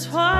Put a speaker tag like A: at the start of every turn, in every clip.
A: Twilight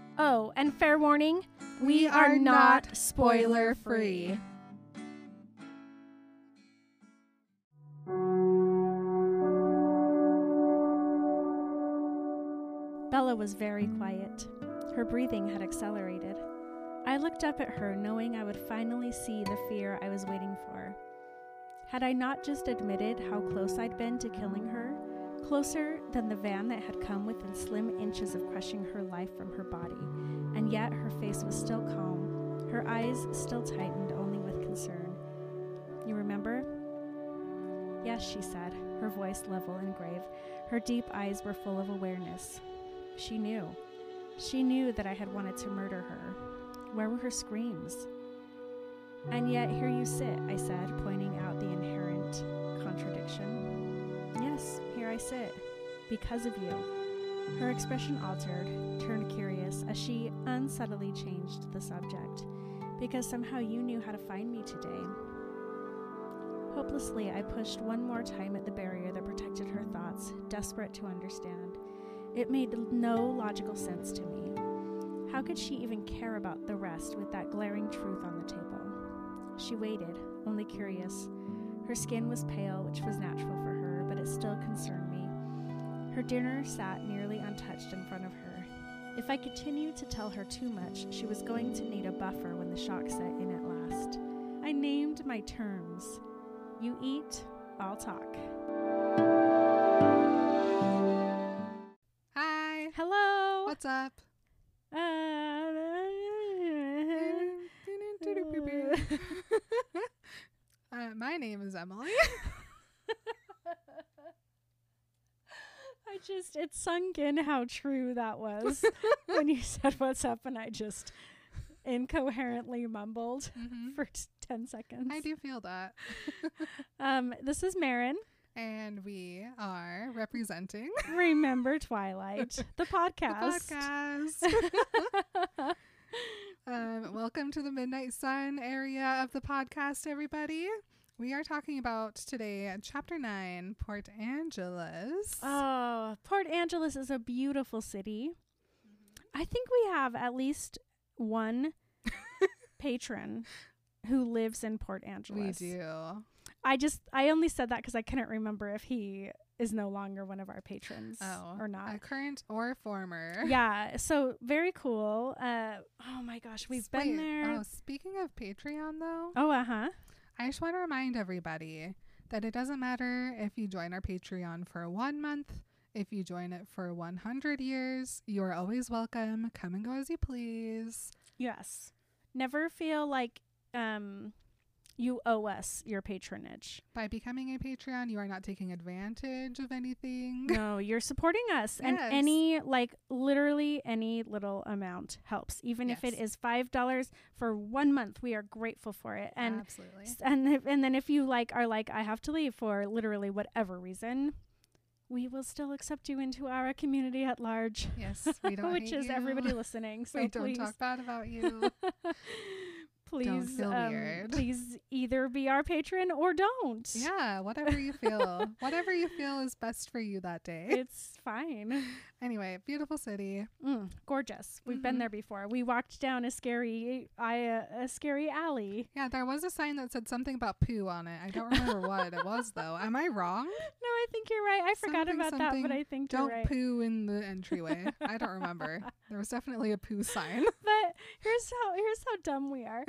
B: Oh, and fair warning, we, are, not spoiler free. Bella was very quiet. Her breathing had accelerated. I looked up at her, knowing I would finally see the fear I was waiting for. Had I not just admitted how close I'd been to killing her, closer than the van that had come within slim inches of crushing her life from her body, and yet her face was still calm, her eyes still tightened only with concern. You remember? Yes, she said, her voice level and grave. Her deep eyes were full of awareness. She knew. She knew that I had wanted to murder her. Where were her screams? And yet here you sit, I said, pointing out the inherent I sit. Because of you. Her expression altered, turned curious, as she unsubtly changed the subject. Because somehow you knew how to find me today. Hopelessly, I pushed one more time at the barrier that protected her thoughts, desperate to understand. It made no logical sense to me. How could she even care about the rest with that glaring truth on the table? She waited, only curious. Her skin was pale, which was natural for her, but it still concerned. Her dinner sat nearly untouched in front of her. If I continued to tell her too much, she was going to need a buffer when the shock set in at last. I named my terms. You eat, I'll talk.
C: Hi,
B: Hello.
C: what's up? Uh, my name is Emily.
B: just, it sunk in how true that was when you said what's up, and I just incoherently mumbled
C: Mhm.
B: for t- 10 seconds.
C: I do feel that.
B: Um, this is Marin.
C: And we are representing
B: Remember Twilight, the
C: the
B: podcast.
C: podcast. um, welcome to the Midnight Sun area of the podcast, everybody. We are talking about today chapter 9, Port Angeles.
B: oh, Port Angeles is a beautiful city. I think we have at least one patron who lives in Port Angeles.
C: we do.
B: I just I only said that because I couldn't remember if he is no longer one of our patrons
C: Oh,
B: or not.
C: A current or former.
B: yeah, so very cool. Uh, oh my gosh, we've been there.
C: Oh, speaking of Patreon, though,
B: Oh, uh huh.
C: I just want to remind everybody that it doesn't matter if you join our Patreon for one month, if you join it for 100 years, you are always welcome. Come and go as you please.
B: Yes. Never feel like um you owe us your patronage.
C: By becoming a Patreon, you are not taking advantage of anything.
B: no, you're supporting us. And any, like, literally any little amount helps. Even if it is $5 for one month, we are grateful for it. And
C: Absolutely.
B: And and then if you like are like I have to leave for literally whatever reason, we will still accept you into our community at large,
C: Yes, we don't
B: which is
C: you.
B: everybody listening. So
C: we don't
B: please,
C: talk bad about you.
B: please,
C: feel
B: um,
C: weird.
B: please either be our patron or don't.
C: yeah, whatever you feel. whatever you feel is best for you that day.
B: It's fine.
C: Anyway, beautiful city.
B: Mm, gorgeous. We've been
C: Mhm.
B: there before. We walked down a scary, I, uh, a scary alley.
C: Yeah, there was a sign that said something about poo on it. I don't remember what it was though. Am I wrong?
B: No, I think you're right. I forgot
C: Something,
B: about that, but I think you're
C: Don't
B: right.
C: poo in the entryway. I don't remember. There was definitely a poo sign.
B: but here's how here's how dumb we are.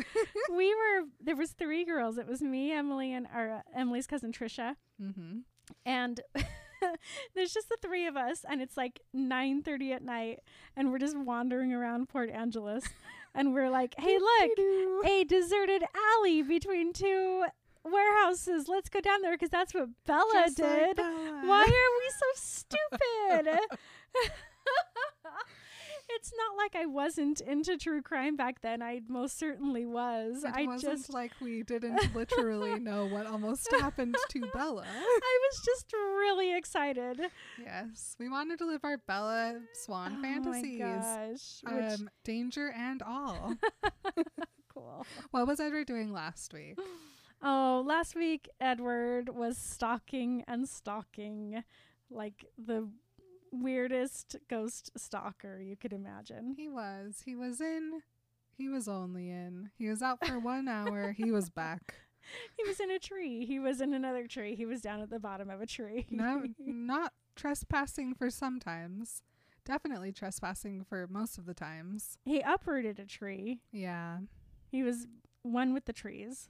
B: we were there was three girls. It was me, Emily, and our uh, Emily's cousin Trisha,
C: Mm-hmm.
B: and there's just the three of us, and it's like 9:30 at night, and we're just wandering around Port Angeles, and we're like, "Hey, look, a deserted alley between two warehouses. Let's go down there because that's what Bella
C: Just like
B: did."
C: Bella.
B: Why are we so stupid? it's not like I wasn't into true crime back then. I most certainly was.
C: It
B: I
C: wasn't
B: just
C: like we didn't literally know what almost happened to Bella.
B: I was just really excited.
C: Yes, we wanted to live our Bella Swan
B: Oh
C: fantasies.
B: my gosh. Which
C: Um, danger and all.
B: cool.
C: what was Edward doing last week?
B: Oh, last week Edward was stalking and stalking like the weirdest ghost stalker you could imagine.
C: He was. He was in. He was only in. He was out for one hour. He was back.
B: He was in a tree. He was in another tree. He was down at the bottom of a tree.
C: No, not trespassing for sometimes. Definitely trespassing for most of the times.
B: he uprooted a tree.
C: Yeah.
B: He was one with the trees.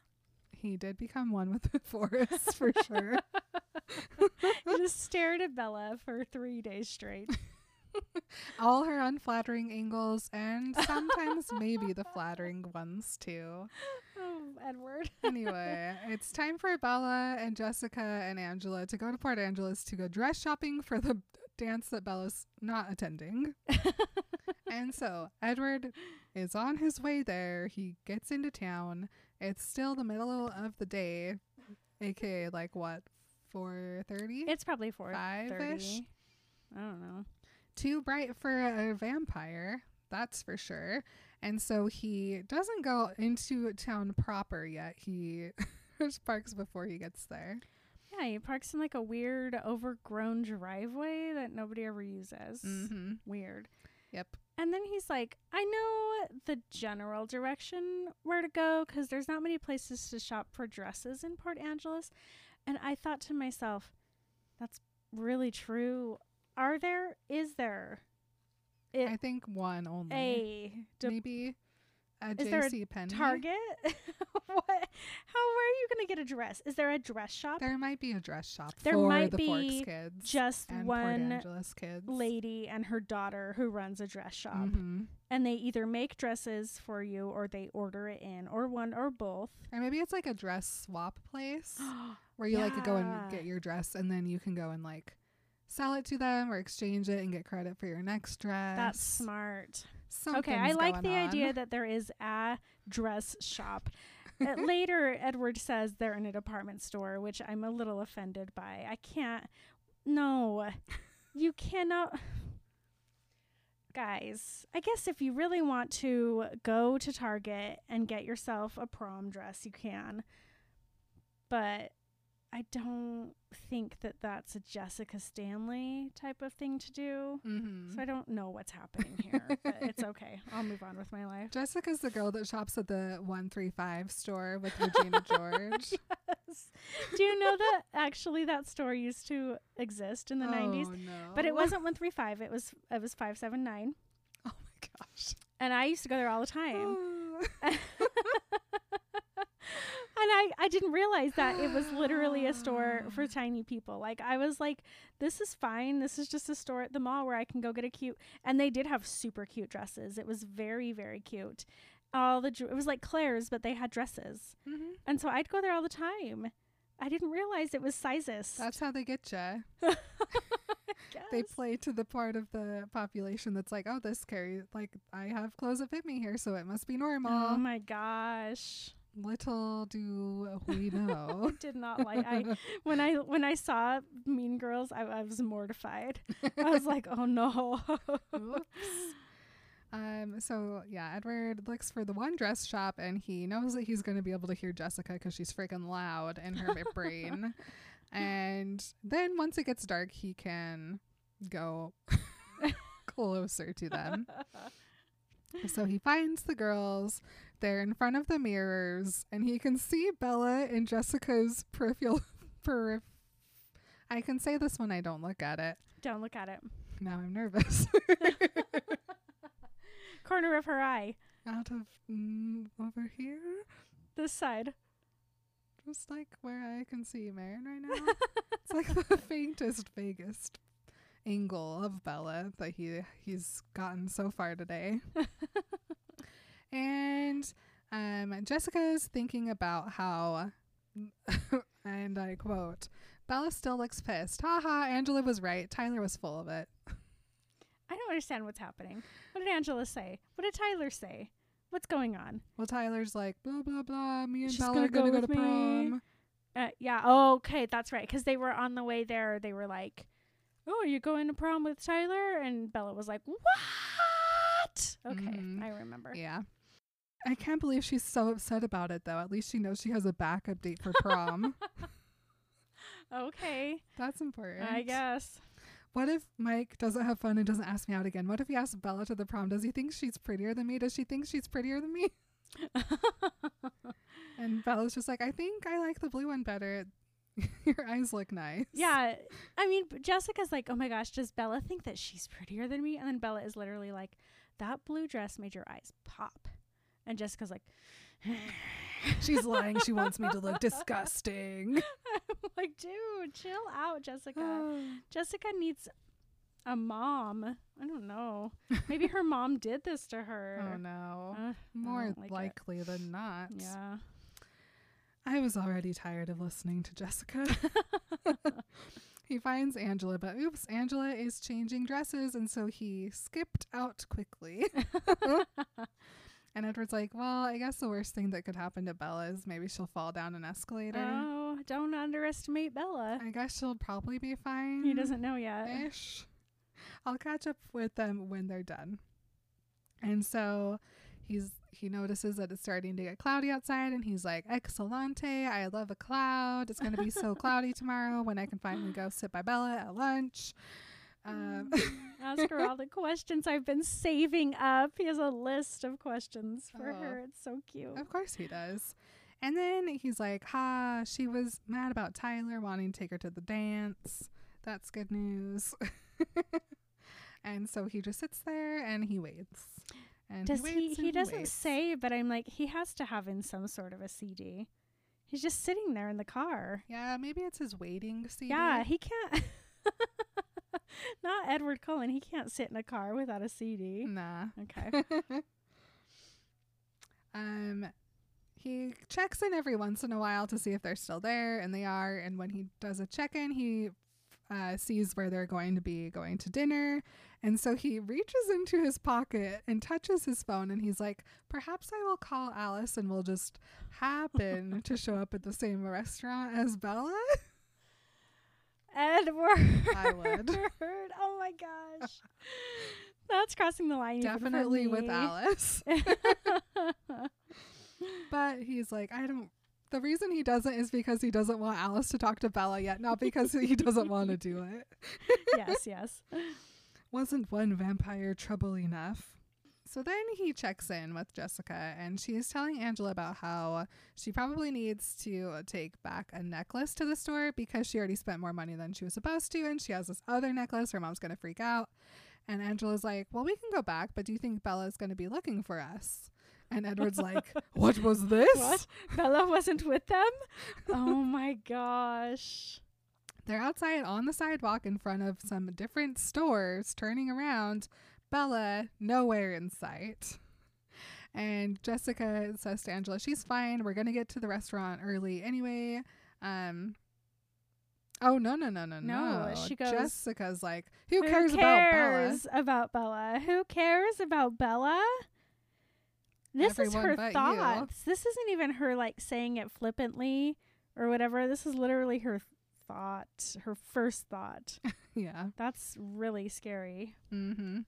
C: He did become one with the forest for sure.
B: just stared at Bella for three days straight.
C: All her unflattering angles and sometimes maybe the flattering ones too.
B: Oh, Edward.
C: Anyway, it's time for Bella and Jessica and Angela to go to Port Angeles to go dress shopping for the dance that Bella's not attending. and so Edward is on his way there. He gets into town. It's still the middle of the day, aka like what, four thirty?
B: It's probably four
C: Five-ish?
B: I don't know.
C: Too bright for a vampire, that's for sure. And so he doesn't go into town proper yet. He just parks before he gets there.
B: Yeah, he parks in like a weird, overgrown driveway that nobody ever uses.
C: Mm-hmm.
B: Weird.
C: Yep.
B: And then he's like, I know the general direction where to go because there's not many places to shop for dresses in Port Angeles. And I thought to myself, that's really true. Are there? Is there?
C: I think one only.
B: a de-
C: Maybe a
B: Is there a
C: JC Penney.
B: Target? what? How where are you going to get a dress? Is there a dress shop?
C: There might be a dress shop
B: There
C: for
B: might
C: the
B: be
C: Forks kids
B: Just one
C: kids.
B: lady and her daughter who runs a dress shop.
C: Mhm.
B: And they either make dresses for you or they order it in, or one or both.
C: Or maybe it's like a dress swap place where you like to
B: go
C: and get your dress and then you can go and like sell it to them or exchange it and get credit for your next dress.
B: That's smart.
C: Something's
B: okay, I like the
C: on.
B: idea that there is a dress shop. Uh, later, Edward says they're in a department store, which I'm a little offended by. I can't. No, you cannot. Guys, I guess if you really want to go to Target and get yourself a prom dress, you can. But I don't think that that's a Jessica Stanley type of thing to do.
C: Mhm.
B: So I don't know what's happening here, but it's okay. I'll move on with my life.
C: Jessica's the girl that shops at the 135 store with Regina George.
B: Yes. Do you know that actually that store used to exist in the 90s?
C: Oh, no.
B: But it wasn't 135. It was it was 579.
C: Oh my gosh.
B: And I used to go there all the time.
C: Oh.
B: And I, I didn't realize that it was literally a store for tiny people. Like I was like, this is fine. This is just a store at the mall where I can go get a cute. And they did have super cute dresses. It was very very cute. all the it was like Claire's, but they had dresses,
C: Mm-hmm.
B: and so I'd go there all the time. I didn't realize it was sizes.
C: That's how they get you. They play to the part of the population that's like, oh, this carries like I have clothes that fit me here, so it must be normal.
B: Oh my gosh.
C: Little do we know.
B: I did not like I when I when I saw Mean Girls, I, I was mortified. I was like, "Oh no!"
C: Um. So yeah, Edward looks for the one dress shop, and he knows that he's going to be able to hear Jessica because she's freaking loud in her brain. And then once it gets dark, he can go closer to them. So he finds the girls. They're in front of the mirrors, and he can see Bella in Jessica's peripheral. Perif- I can say this when I don't look at it.
B: Don't look at it.
C: Now I'm nervous.
B: Corner of her eye,
C: Out of mm, over here,
B: this side.
C: just like where I can see Marin right now. it's like the faintest, vaguest angle of Bella that he he's gotten so far today. And um, Jessica's thinking about how, and I quote, Bella still looks pissed. Haha, Angela was right. Tyler was full of it.
B: I don't understand what's happening. What did Angela say? What did Tyler say? What's going on?
C: Well, Tyler's like, blah, blah, blah. Me and
B: She's
C: Bella
B: gonna
C: are going to
B: go
C: to prom.
B: Uh, yeah. Oh, okay, that's right. Because they were on the way there. They were like, "Oh, are you going to prom with Tyler?" And Bella was like, "What?" Okay,
C: Mhm.
B: I remember.
C: Yeah. I can't believe she's so upset about it, though. At least she knows she has a backup date for prom.
B: Okay,
C: That's important.
B: I guess.
C: What if Mike doesn't have fun and doesn't ask me out again? What if he asks Bella to the prom? Does he think she's prettier than me? Does she think she's prettier than me? And Bella's just like, I think I like the blue one better. Your eyes look nice.
B: yeah, I mean, Jessica's like, "Oh my gosh, does Bella think that she's prettier than me?" And then Bella is literally like, "That blue dress made your eyes pop," and Jessica's like.
C: She's lying. She wants me to look disgusting.
B: I'm like, dude, chill out, Jessica. Jessica needs a mom. I don't know. Maybe her mom did this to her.
C: oh no.
B: Uh, I
C: More
B: don't like it.
C: likely than not.
B: Yeah.
C: I was already tired of listening to Jessica. he finds Angela, but oops, Angela is changing dresses, and so he skipped out quickly. And Edward's like, Well, I guess the worst thing that could happen to Bella is maybe she'll fall down an escalator.
B: Oh, don't underestimate Bella.
C: I guess she'll probably be fine.
B: He doesn't know yet.
C: ish. I'll catch up with them when they're done. And so he's he notices that it's starting to get cloudy outside and he's like, Excelente, I love a cloud. It's gonna be so cloudy tomorrow when I can finally go sit by Bella at lunch. Um,
B: Ask her all the questions I've been saving up. He has a list of questions for
C: Oh.
B: her. It's so cute.
C: of course he does. And then he's like, Ha, she was mad about Tyler wanting to take her to the dance. That's good news. and so he just sits there and he waits. And
B: Does
C: he
B: he?
C: waits
B: He doesn't
C: waits.
B: say, but I'm like, he has to have in some sort of a CD. He's just sitting there in the car.
C: Yeah, maybe it's his waiting CD.
B: Yeah, he can't. Not Edward Cullen. He can't sit in a car without a CD.
C: Nah.
B: Okay.
C: um he checks in every once in a while to see if they're still there and they are and when he does a check-in he uh, sees where they're going to be going to dinner and so he reaches into his pocket and touches his phone and he's like perhaps i will call alice and we'll just happen to show up at the same restaurant as bella
B: Edward.
C: I would.
B: Oh my gosh. That's crossing the line.
C: definitely with alice But he's like, I don't. The reason he doesn't is because he doesn't want Alice to talk to Bella yet, not because he doesn't want to do it.
B: yes, yes.
C: Wasn't one vampire trouble enough? So then he checks in with Jessica, and she's telling Angela about how she probably needs to take back a necklace to the store because she already spent more money than she was supposed to, and she has this other necklace. Her mom's going to freak out. And Angela's like, Well, we can go back, but do you think Bella's going to be looking for us? And Edward's like, What was this?
B: What? Bella wasn't with them? Oh my gosh.
C: They're outside on the sidewalk in front of some different stores, turning around. Bella, nowhere in sight. And Jessica says to Angela, she's fine. We're going to get to the restaurant early anyway. Um, oh, no, no, no, no,
B: No,
C: no.
B: she goes,
C: Jessica's like, who,
B: Who
C: cares, about Bella?
B: about Bella? Who cares about Bella? This
C: Everyone
B: is her
C: but you.
B: thoughts. This isn't even her like saying it flippantly or whatever. This is literally her thought, her first thought.
C: Yeah.
B: That's really scary.
C: Mm-hmm.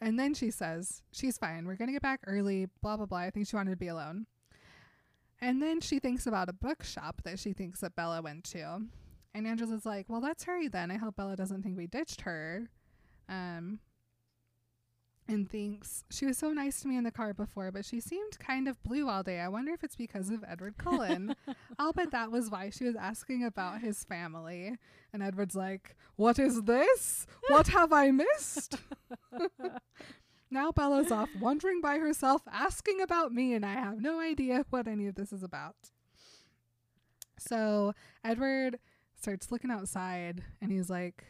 C: And then she says, she's fine. We're going to get back early, blah, blah, blah. I think she wanted to be alone. And then she thinks about a bookshop that she thinks that Bella went to. And Angela's like, well, let's hurry then. I hope Bella doesn't think we ditched her. Um, and thinks, she was so nice to me in the car before, but she seemed kind of blue all day. I wonder if it's because of Edward Cullen. I'll bet that was why she was asking about his family. And Edward's like, What is this? What have I missed? now Bella's off wandering by herself, asking about me, and I have no idea what any of this is about. So Edward starts looking outside and he's like,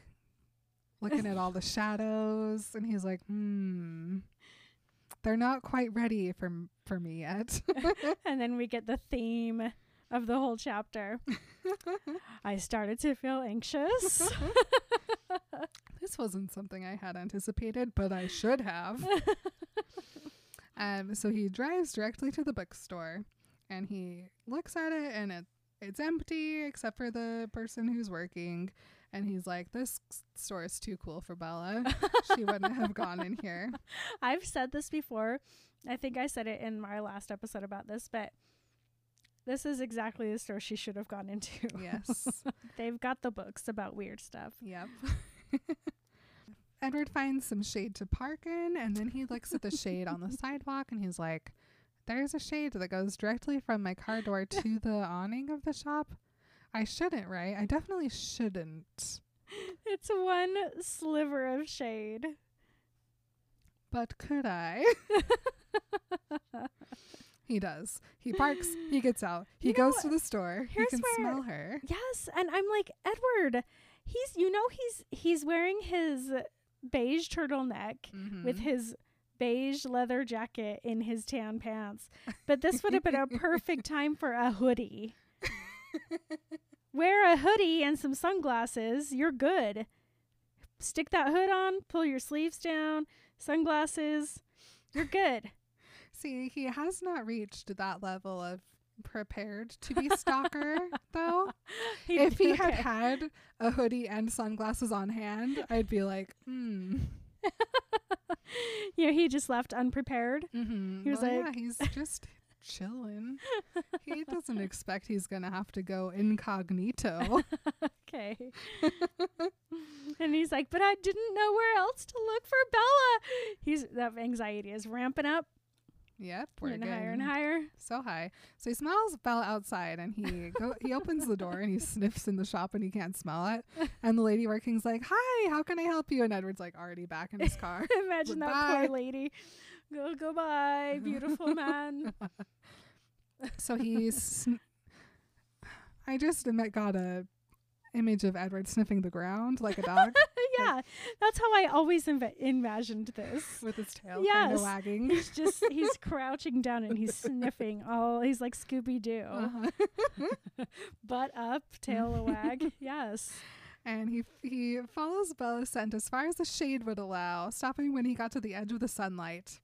C: looking at all the shadows, and he's like, Hmm. They're not quite ready for for me yet.
B: and then we get the theme of the whole chapter. I started to feel anxious.
C: This wasn't something I had anticipated, but I should have. um, so he drives directly to the bookstore and he looks at it and it it's empty except for the person who's working. And he's like, This store is too cool for Bella. she wouldn't have gone in here.
B: I've said this before. I think I said it in my last episode about this, but this is exactly the store she should have gone into.
C: Yes.
B: They've got the books about weird stuff.
C: Yep. Edward finds some shade to park in, and then he looks at the shade on the sidewalk and he's like, There's a shade that goes directly from my car door to the awning of the shop. I shouldn't, right? I definitely shouldn't.
B: It's one sliver of shade.
C: But could I? he does. He parks, he gets out, he
B: You know,
C: goes to the store, he can smell her.
B: Yes, and I'm like, Edward, he's you know he's he's wearing his beige turtleneck with
C: Mhm.
B: his beige leather jacket in his tan pants. But this would have been a perfect time for a hoodie. Wear a hoodie and some sunglasses, you're good. Stick that hood on, pull your sleeves down, sunglasses, you're good.
C: See, he has not reached that level of prepared to be stalker though.
B: He-
C: if he had
B: okay.
C: had a hoodie and sunglasses on hand, I'd be like, hmm.
B: you know, he just left unprepared.
C: Mm-hmm.
B: He was
C: well, yeah,
B: like-
C: he's just chilling. he doesn't expect he's gonna have to go incognito.
B: okay. and he's like, but I didn't know where else to look for Bella. He's that anxiety is ramping up
C: yep, we're
B: and higher and higher.
C: so high. So he smells Bella outside, and he go he opens the door and he sniffs in the shop, and he can't smell it. And the lady working's like, "Hi, how can I help you?" And Edward's like already back in his car.
B: Imagine that poor lady. Go goodbye, beautiful man.
C: so he's. I just got a image of Edward sniffing the ground like a dog
B: yeah, that's how I always inv- imagined this.
C: with his tail kind of wagging.
B: He's just he's crouching down and he's sniffing. Oh, he's like Scooby Doo,
C: Uh-huh.
B: butt up, tail a wag. Yes.
C: And he he follows Bella's scent as far as the shade would allow, stopping when he got to the edge of the sunlight.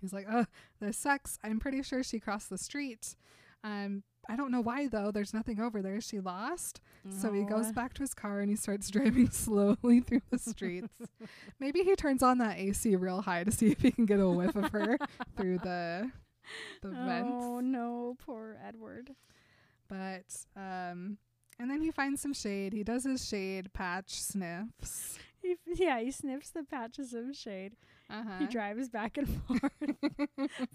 C: He's like, "Oh, this sucks. I'm pretty sure she crossed the street. Um, I don't know why though. There's nothing over there. she lost?" So he goes
B: Oh.
C: back to his car and he starts driving slowly through the streets. Maybe he turns on that AC real high to see if he can get a whiff of her through the the vents.
B: Oh no, poor Edward.
C: But um, and then he finds some shade. He does his shade patch sniffs.
B: He, yeah, he sniffs the patches of shade.
C: Uh-huh.
B: He drives back and forth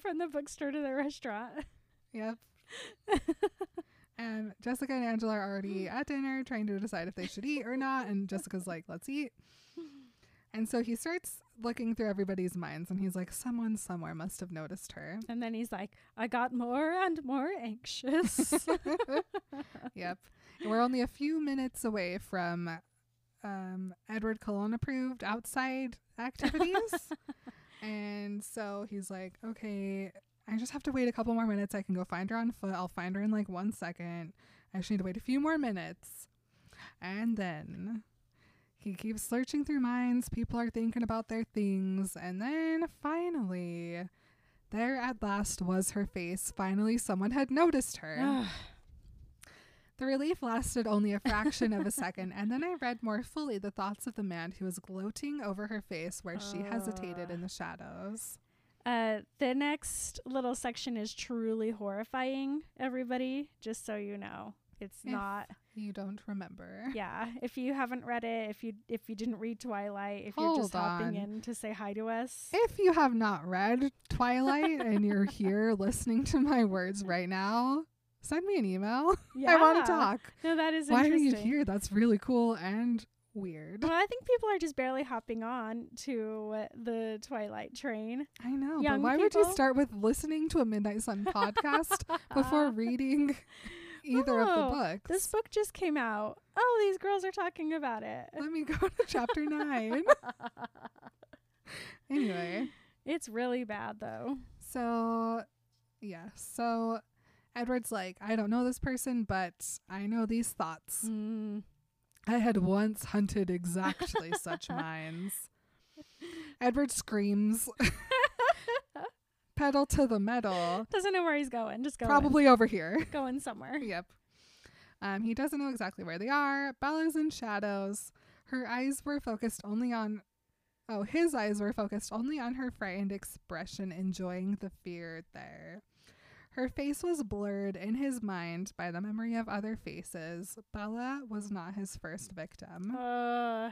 B: from the bookstore to the restaurant.
C: Yep. and Jessica and Angela are already at dinner trying to decide if they should eat or not. And Jessica's like, let's eat. And so he starts looking through everybody's minds and he's like, someone somewhere must have noticed her.
B: And then he's like, I got more and more anxious.
C: Yep. And we're only a few minutes away from um, Edward Cullen approved outside activities. And so he's like, okay, I just have to wait a couple more minutes. I can go find her on foot. I'll find her in like one second. I just need to wait a few more minutes. And then he keeps searching through minds. People are thinking about their things. And then finally, there at last was her face. Finally, someone had noticed her. The relief lasted only a fraction of a second, and then I read more fully the thoughts of the man who was gloating over her face where she hesitated in the shadows.
B: Uh, the next little section is truly horrifying, everybody, just so you know. It's
C: If
B: not
C: You don't remember.
B: yeah. If you haven't read it, if you if you didn't read Twilight, if you're just
C: Hold
B: hopping in to say hi to us.
C: If you have not read Twilight and you're here listening to my words right now, send me an email. I want to talk.
B: No, that is
C: Why are you here? That's really cool and weird.
B: Well, I think people are just barely hopping on to the Twilight train.
C: I know,
B: Young
C: but why would you start with listening to a Midnight Sun podcast before reading either of
B: Oh,
C: the books?
B: This book just came out. Oh, these girls are talking about it.
C: Let me go to chapter nine. anyway,
B: It's really bad though.
C: so yeah, so Edward's like, I don't know this person, but I know these thoughts.
B: Mm.
C: I had once hunted exactly such minds. Edward screams, pedal to the metal,
B: Doesn't know where he's going. Just going.
C: probably over here.
B: going somewhere.
C: Yep. Um, he doesn't know exactly where they are. Bella's in shadows. Her eyes were focused only on. Oh, his eyes were focused only on her frightened expression, enjoying the fear there. Her face was blurred in his mind by the memory of other faces. Bella was not his first victim.
B: Uh,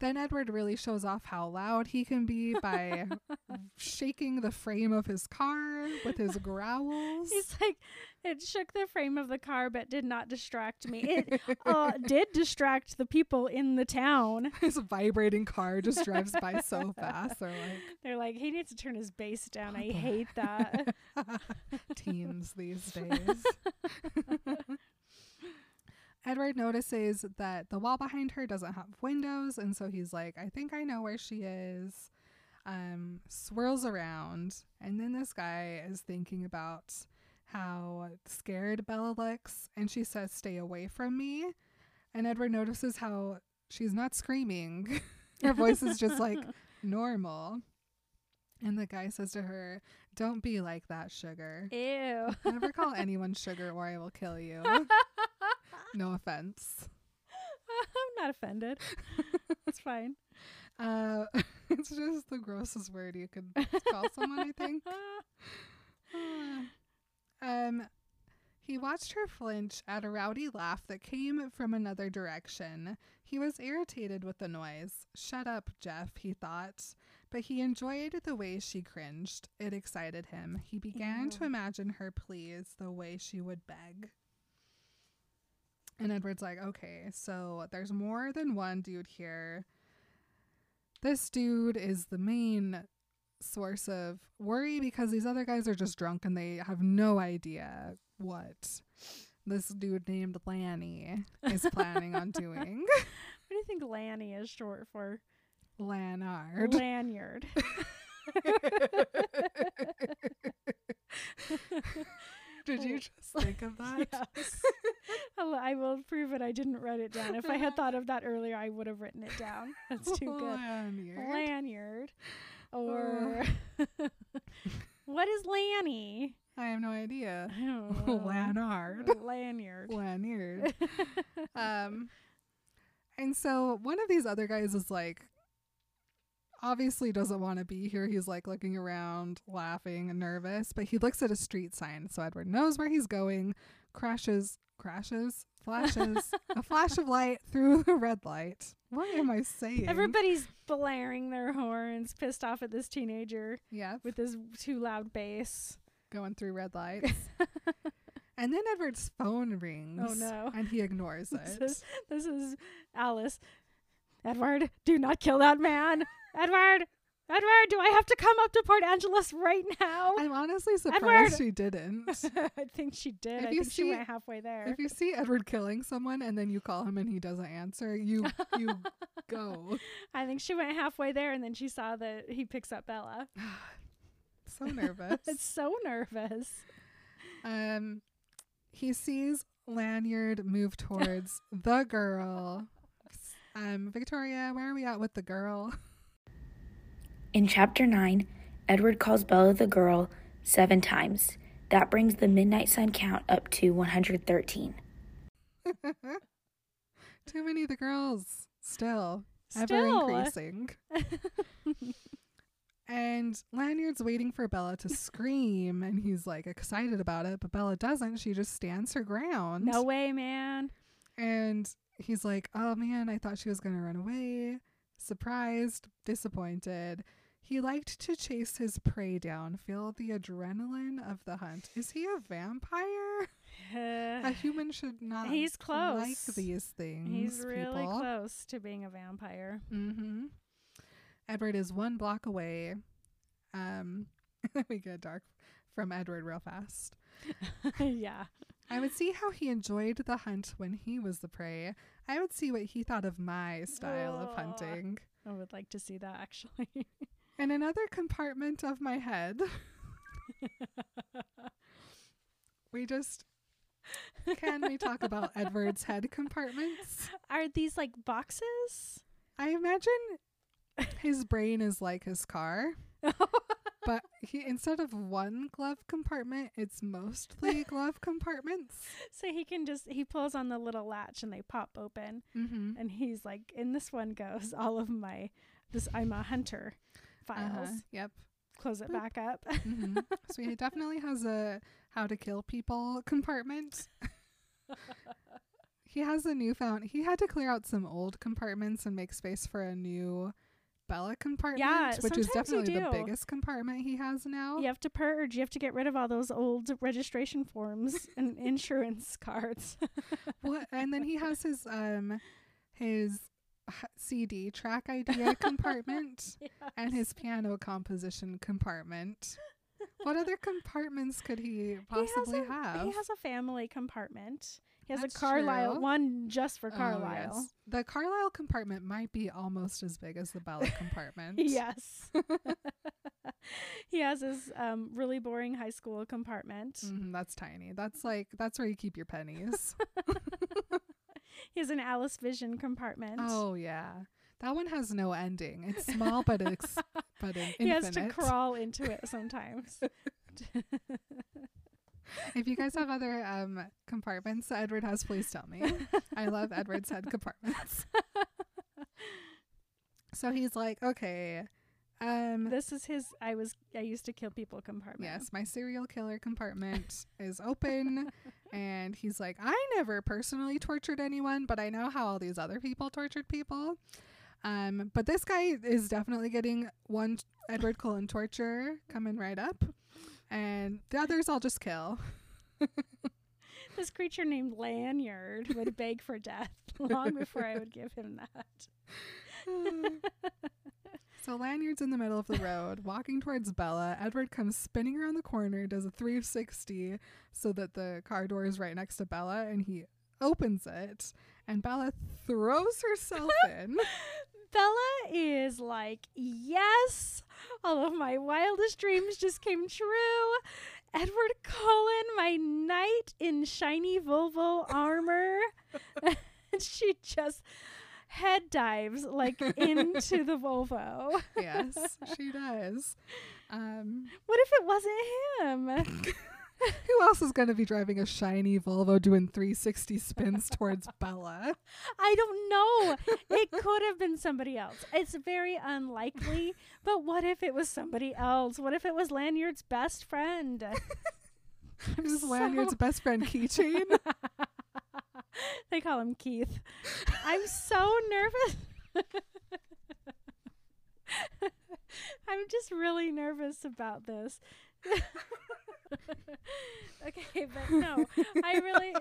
C: Then Edward really shows off how loud he can be by shaking the frame of his car with his growls.
B: he's like, it shook the frame of the car, but did not distract me. It uh, did distract the people in the town.
C: his vibrating car just drives by so fast. They're like,
B: They're like, he needs to turn his bass down. I
C: What the
B: hate that.
C: teens these days. Edward notices that the wall behind her doesn't have windows, and so he's like, I think I know where she is. Um, swirls around, and then this guy is thinking about how scared Bella looks, and she says, Stay away from me. And Edward notices how she's not screaming. her voice is just like normal. And the guy says to her, Don't be like that, sugar.
B: Ew.
C: Never call anyone sugar or I will kill you. No offense.
B: I'm not offended. it's fine.
C: Uh, it's just the grossest word you could call someone, I think. um, he watched her flinch at a rowdy laugh that came from another direction. He was irritated with the noise. Shut up, Jeff, he thought. But he enjoyed the way she cringed. It excited him. He began to imagine her please the way she would beg. And Edward's like, okay, so there's more than one dude here. This dude is the main source of worry because these other guys are just drunk and they have no idea what this dude named Lanny is planning on doing.
B: What do you think Lanny is short for?
C: Lanard.
B: Lanyard.
C: Did you just think of that?
B: Yes. I'll- prove it. I didn't write it down. If I had thought of that earlier, I would have written it down. That's too good.
C: Lanyard.
B: Lanyard. Or what is Lanny?
C: I have no idea.
B: I don't know.
C: Lanard.
B: Lanyard.
C: Lanyard. um, and so one of these other guys is like, obviously doesn't want to be here. He's like looking around, laughing and nervous, but he looks at a street sign. So Edward knows where he's going, crashes, crashes, flashes, a flash of light through the red light. What am I saying?
B: Everybody's blaring their horns, pissed off at this teenager
C: yeah,
B: with his too loud bass.
C: going through red lights. and then Edward's phone rings.
B: Oh, no.
C: And he ignores
B: This
C: it.
B: is, this is Alice. Edward, do not kill that man. Edward, Edward, do I have to come up to Port Angeles right now?
C: I'm honestly surprised
B: Edward!
C: she didn't.
B: I think she did.
C: If
B: I
C: you
B: think she
C: see-
B: went halfway there.
C: if you see Edward killing someone and then you call him and he doesn't answer, you you go.
B: I think she went halfway there and then she saw that he picks up Bella.
C: So nervous.
B: It's so nervous.
C: Um, he sees Lanyard move towards the girl. Um, Victoria, where are we at with the girl?
D: In chapter 9, Edward calls Bella the girl seven times. That brings the midnight sun count up to 113.
C: Too many of the girls. Still, ever
B: Still.
C: increasing. And Lanyard's waiting for Bella to scream, and he's like excited about it, but Bella doesn't. She just stands her ground.
B: No way, man.
C: And he's like, Oh man, I thought she was going to run away. Surprised, disappointed. He liked to chase his prey down, feel the adrenaline of the hunt. Is he a vampire? A human should not
B: He's close.
C: like these things.
B: He's really
C: people.
B: close to being a vampire.
C: Mm-hmm. Edward is one block away. Um, we get dark from Edward real fast.
B: yeah.
C: I would see how he enjoyed the hunt when he was the prey. I would see what he thought of my style of hunting.
B: I would like to see that actually.
C: In another compartment of my head, we just can we talk about Edward's head compartments?
B: Are these like boxes?
C: I imagine his brain is like his car. but he instead of one glove compartment, it's mostly glove compartments.
B: so he can just he pulls on the little latch and they pop open
C: Mm-hmm.
B: and he's like in this one goes all of my this I'm a hunter files.
C: Uh-huh. Yep.
B: Close it
C: Boop.
B: back up.
C: hmm so he definitely has a how to kill people compartment. he has a newfound. He had to clear out some old compartments and make space for a new Bella compartment,
B: Yeah,
C: which is definitely the biggest compartment he has now.
B: You have to purge. You have to get rid of all those old registration forms and insurance cards.
C: What? And then he has his um his CD track idea compartment and his piano composition compartment. What other compartments could he possibly
B: he a,
C: have?
B: He has a family compartment. He has
C: That's
B: a Carlisle
C: true.
B: one just for
C: Oh,
B: Carlisle.
C: yes. The Carlisle compartment might be almost as big as the Bella compartment.
B: Yes. he has his um, really boring high school compartment.
C: Mhm, that's tiny. That's like that's where you keep your pennies.
B: He has an Alice Vision compartment.
C: oh yeah. That one has no ending. It's small but it's but in-
B: he has
C: infinite.
B: to crawl into it sometimes.
C: If you guys have other um compartments that Edward has, please tell me. I love Edward's head compartments. So he's like, okay, um,
B: this is his I was I used to kill people compartment.
C: yes, my serial killer compartment is open, and he's like, I never personally tortured anyone, but I know how all these other people tortured people. Um, but this guy is definitely getting one Edward Cullen torture coming right up, and the others I'll just kill.
B: This creature named Lanyard would beg for death long before I would give him that.
C: So Lanyard's in the middle of the road, walking towards Bella. Edward comes spinning around the corner, does a 360 so that the car door is right next to Bella, and he opens it, and Bella throws herself in.
B: Bella is like, yes, all of my wildest dreams just came true. Edward Cullen, my knight in shiny Volvo armor. and she just head dives like into the Volvo.
C: yes, she does. Um,
B: What if it wasn't him?
C: who else is going to be driving a shiny Volvo doing 360 spins towards Bella?
B: I don't know. It could have been somebody else. It's very unlikely, but what if it was somebody else? What if it was Lanyard's best friend?
C: Who's
B: so-
C: Lanyard's best friend keychain?
B: they call him Keith. I'm so nervous. I'm just really nervous about this. okay, but no, I really.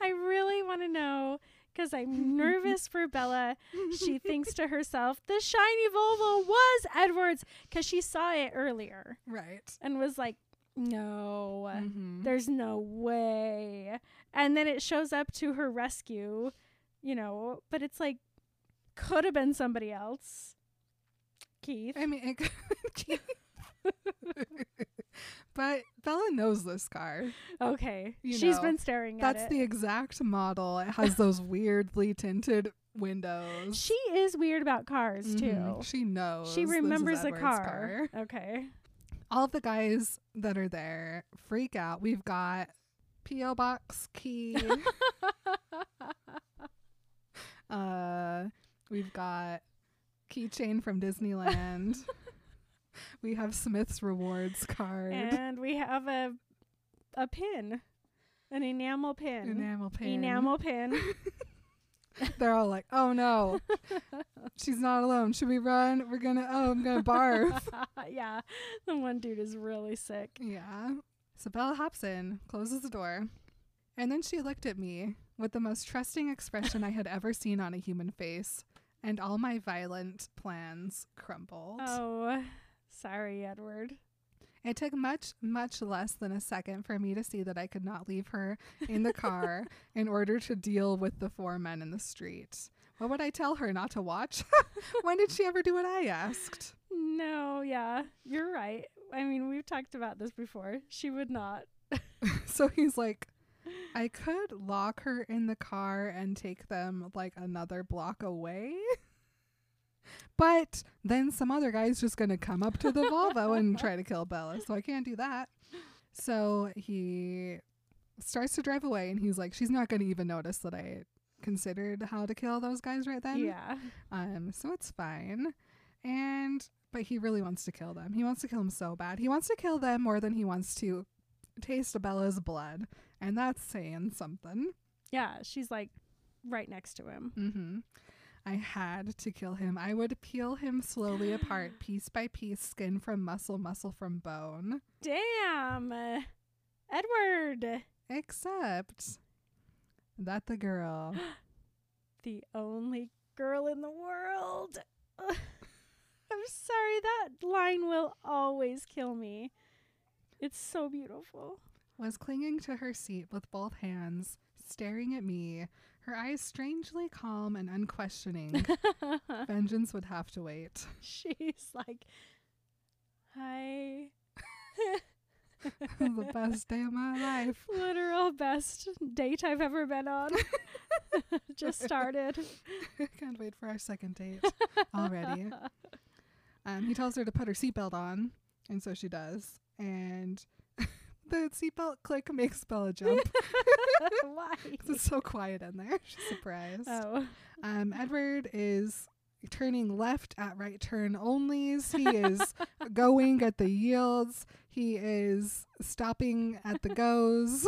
B: I really want to know because I'm nervous for Bella. She thinks to herself, the shiny Volvo was Edward's because she saw it earlier
C: right.
B: and was like, no,
C: Mhm.
B: there's no way. And then it shows up to her rescue, you know, but it's like, could have been somebody else. Keith.
C: I mean, it could- but Bella knows this car.
B: Okay.
C: You
B: She's
C: know,
B: been staring at it.
C: That's the exact model. It has those weirdly tinted windows.
B: she is weird about cars, too.
C: Mhm. She knows.
B: She remembers the
C: Edward's
B: car. Okay.
C: All the guys that are there freak out. We've got P.O. Box Key. uh, we've got Keychain from Disneyland. we have Smith's Rewards card.
B: and we have a a pin, an enamel pin.
C: Enamel pin.
B: Enamel pin.
C: They're all like, "Oh no, she's not alone. Should we run? We're gonna. Oh, I'm gonna barf."
B: yeah. The one dude is really sick.
C: yeah. So Bella hops in, closes the door, and then she looked at me with the most trusting expression I had ever seen on a human face, and all my violent plans crumbled.
B: Oh, sorry, Edward.
C: It took much, much less than a second for me to see that I could not leave her in the car in order to deal with the four men in the street. What would I tell her not to watch? when did she ever do what I asked?
B: No, yeah, you're right. I mean, we've talked about this before. She would not.
C: So he's like, I could lock her in the car and take them like another block away. But then some other guy's just going to come up to the Volvo and try to kill Bella. So I can't do that. So he starts to drive away and he's like, she's not going to even notice that I considered how to kill those guys right then.
B: yeah.
C: Um, so it's fine. And but he really wants to kill them. He wants to kill them so bad. He wants to kill them more than he wants to taste Bella's blood. And that's saying something.
B: Yeah. She's like right next to him.
C: Mm-hmm. I had to kill him. I would peel him slowly apart, piece by piece, skin from muscle, muscle from bone.
B: Damn. Edward.
C: Except that the girl
B: The only girl in the world. I'm sorry, that line will always kill me. It's so beautiful.
C: was clinging to her seat with both hands, staring at me, her eyes strangely calm and unquestioning. Vengeance would have to wait.
B: She's like, Hi.
C: the best day of my life.
B: Literal best date I've ever been on. Just started.
C: Can't wait for our second date already. Um, he tells her to put her seatbelt on, and so she does. And the seatbelt click makes Bella jump.
B: Why?
C: it's so quiet in there. She's surprised.
B: Oh.
C: Um, Edward is turning left at right turn onlys. He is going at the yields. He is stopping at the goes.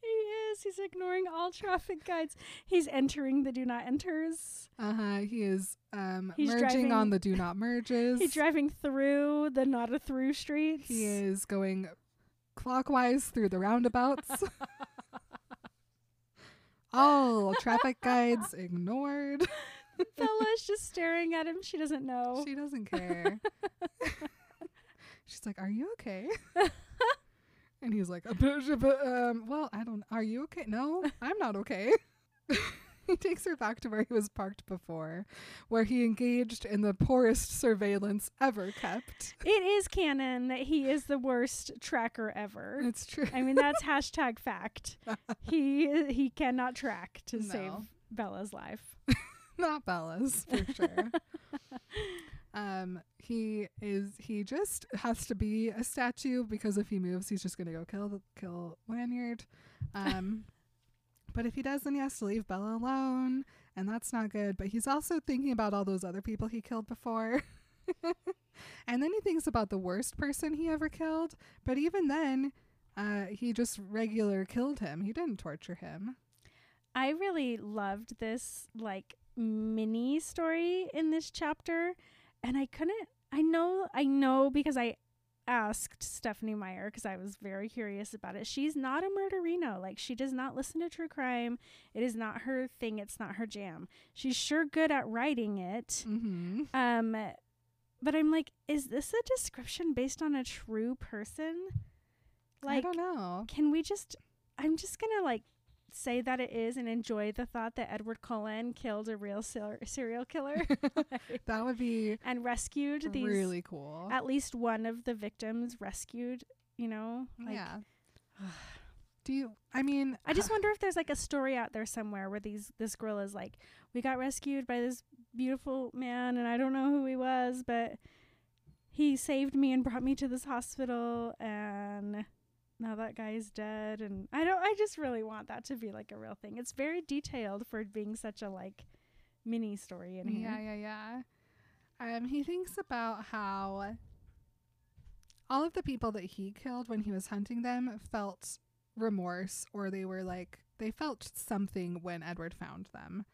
B: He is. He's ignoring all traffic guides. He's entering the do not enters.
C: Uh huh. He is um,
B: He's
C: merging
B: driving-
C: on the do not merges.
B: He's driving through the not a through streets.
C: He is going clockwise through the roundabouts. All traffic guides ignored.
B: Bella's just staring at him. She doesn't know.
C: She doesn't care. She's like, "Are you okay?" and he's like, "Uh, but- uh, um, "Well, I don't. Are you okay? No, I'm not okay." he takes her back to where he was parked before, where he engaged in the poorest surveillance ever kept.
B: it is canon that he is the worst tracker ever.
C: It's true.
B: I mean, that's hashtag fact. He he cannot track to
C: No.
B: save Bella's life.
C: not Bella's for sure. um, he is he just has to be a statue because if he moves, he's just gonna go kill the, kill Lanyard. Um, but if he does, then he has to leave Bella alone, and that's not good. But he's also thinking about all those other people he killed before. and then he thinks about the worst person he ever killed. But even then, uh, he just regular killed him. He didn't torture him.
B: I really loved this like mini story in this chapter and I couldn't I know I know because I asked Stephenie Meyer because I was very curious about it. She's not a murderino. Like she does not listen to true crime. It is not her thing. It's not her jam. She's sure good at writing it.
C: Mm-hmm.
B: Um, but I'm like, is this a description based on a true person? Like, I
C: don't know.
B: can we just? I'm just gonna like say that it is and enjoy the thought that Edward Cullen killed a real ser- serial killer
C: That would be
B: and rescued these
C: really cool.
B: at least one of the victims rescued. You know, like,
C: yeah. Do you? I mean,
B: I just wonder if there's like a story out there somewhere where these this girl is like, we got rescued by this beautiful man, and I don't know who he was, but he saved me and brought me to this hospital, and now that guy is dead. And I don't. I just really want that to be like a real thing. It's very detailed for being such a like mini story in
C: Yeah, yeah, yeah. Um, he thinks about how all of the people that he killed when he was hunting them felt remorse or they were like they felt something when Edward found them.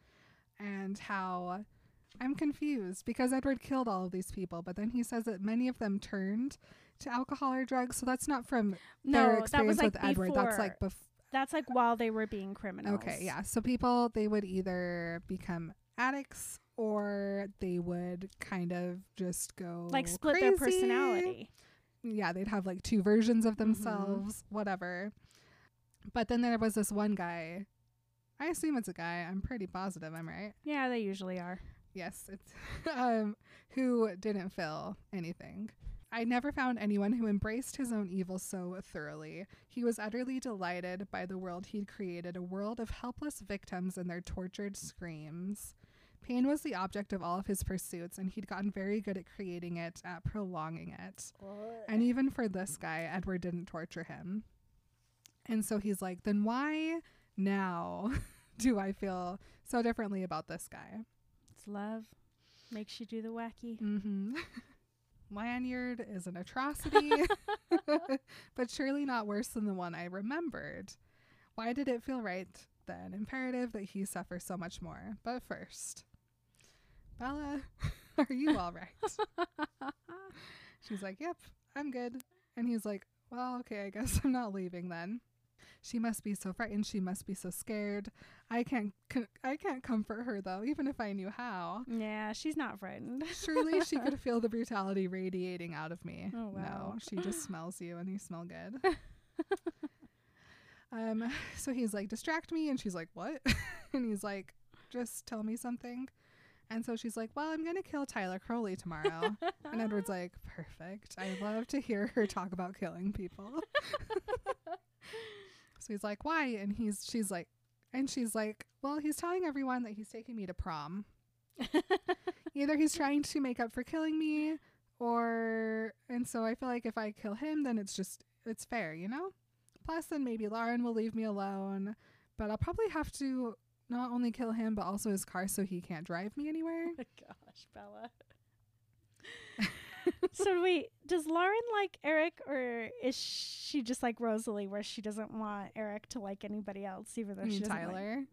C: And how I'm confused because Edward killed all of these people, but then he says that many of them turned to alcohol or drugs. So that's not from their
B: No, that
C: experience
B: was like
C: with Edward. That's like
B: before. That's like while they were being criminals.
C: Okay, yeah. So people they would either become addicts or they would kind of just go
B: Like split their personality.
C: Yeah, they'd have like two versions of
B: Mm-hmm.
C: themselves, whatever. But then there was this one guy. I assume it's a guy. I'm pretty positive I'm right.
B: Yeah, they usually are.
C: Yes, it's um who didn't feel anything. I never found anyone who embraced his own evil so thoroughly. He was utterly delighted by the world he'd created, a world of helpless victims and their tortured screams. Pain was the object of all of his pursuits, and he'd gotten very good at creating it, at prolonging it. And even for this guy, Edward didn't torture him. And so he's like, then why now do I feel so differently about this guy?
B: It's love. Makes you do the wacky.
C: Mm-hmm. Lanyard is an atrocity, but surely not worse than the one I remembered. Why did it feel right then? Imperative that he suffer so much more. But first, Bella, are you all right? She's like, Yep, I'm good. And he's like, Well, okay, I guess I'm not leaving then. She must be so frightened. She must be so scared. I can't. I can't comfort her though, even if I knew how.
B: Yeah, she's not frightened.
C: Surely she could feel the brutality radiating out of me.
B: Oh, wow.
C: No, she just smells you and you smell good. um, so he's like, distract me, and she's like, what? and he's like, just tell me something. And so she's like, well, I'm gonna kill Tyler Crowley tomorrow. and Edward's like, perfect. I love to hear her talk about killing people. so he's like, why? And he's she's like, and she's like, well, he's telling everyone that he's taking me to prom. Either he's trying to make up for killing me, or and so I feel like if I kill him, then it's just it's fair, you know. Plus, then maybe Lauren will leave me alone, but I'll probably have to not only kill him but also his car so he can't drive me anywhere.
B: Oh gosh, Bella. so wait, does Lauren like Eric, or is she just like Rosalie, where she doesn't want Eric to like anybody else, even though
C: I
B: she doesn't like-
C: Tyler.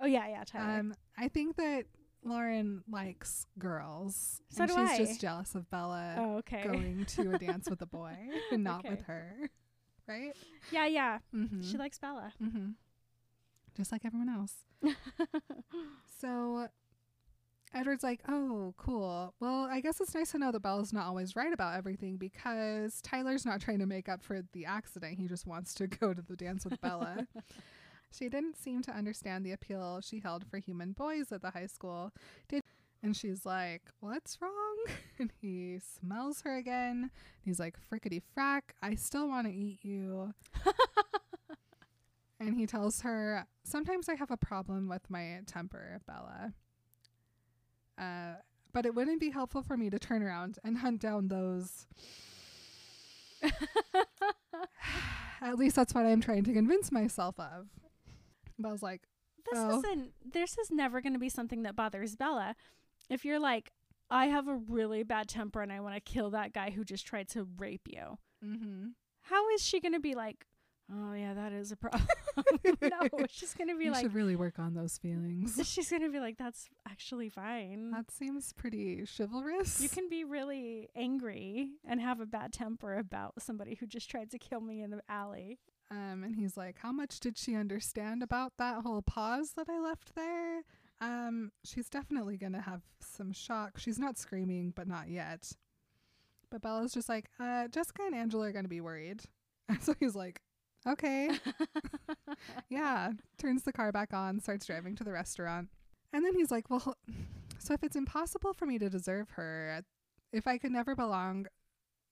B: oh yeah, yeah, Tyler.
C: Um, I think that Lauren likes girls,
B: So
C: and
B: do
C: she's
B: I.
C: just jealous of Bella
B: oh okay.
C: going to a dance with a boy and not with her, right?
B: yeah, yeah.
C: Mm-hmm.
B: She likes Bella.
C: mm-hmm. Just like everyone else. So Edward's like, oh, cool. Well, I guess it's nice to know that Bella's not always right about everything because Tyler's not trying to make up for the accident. He just wants to go to the dance with Bella. she didn't seem to understand the appeal she held for human boys at the high school. Did and she's like, What's wrong? And he smells her again. He's like, Frickety frack, I still want to eat you. and he tells her, Sometimes I have a problem with my temper, Bella. Uh, but it wouldn't be helpful for me to turn around and hunt down those. At least that's what I'm trying to convince myself of. But I was like,
B: This
C: Oh.
B: isn't. This is never going to be something that bothers Bella. If you're like, I have a really bad temper and I want to kill that guy who just tried to rape you.
C: mm-hmm.
B: How is she going to be like, Oh yeah, that is a problem. no, she's gonna be
C: you
B: like
C: should really work on those feelings.
B: she's gonna be like, That's actually fine.
C: that seems pretty chivalrous.
B: you can be really angry and have a bad temper about somebody who just tried to kill me in the alley.
C: Um, and he's like, How much did she understand about that whole pause that I left there? Um, she's definitely gonna have some shock. She's not screaming, but not yet. But Bella's just like, uh, Jessica and Angela are gonna be worried. And so he's like, Okay. yeah. Turns the car back on, starts driving to the restaurant. And then he's like, Well, so if it's impossible for me to deserve her, if I could never belong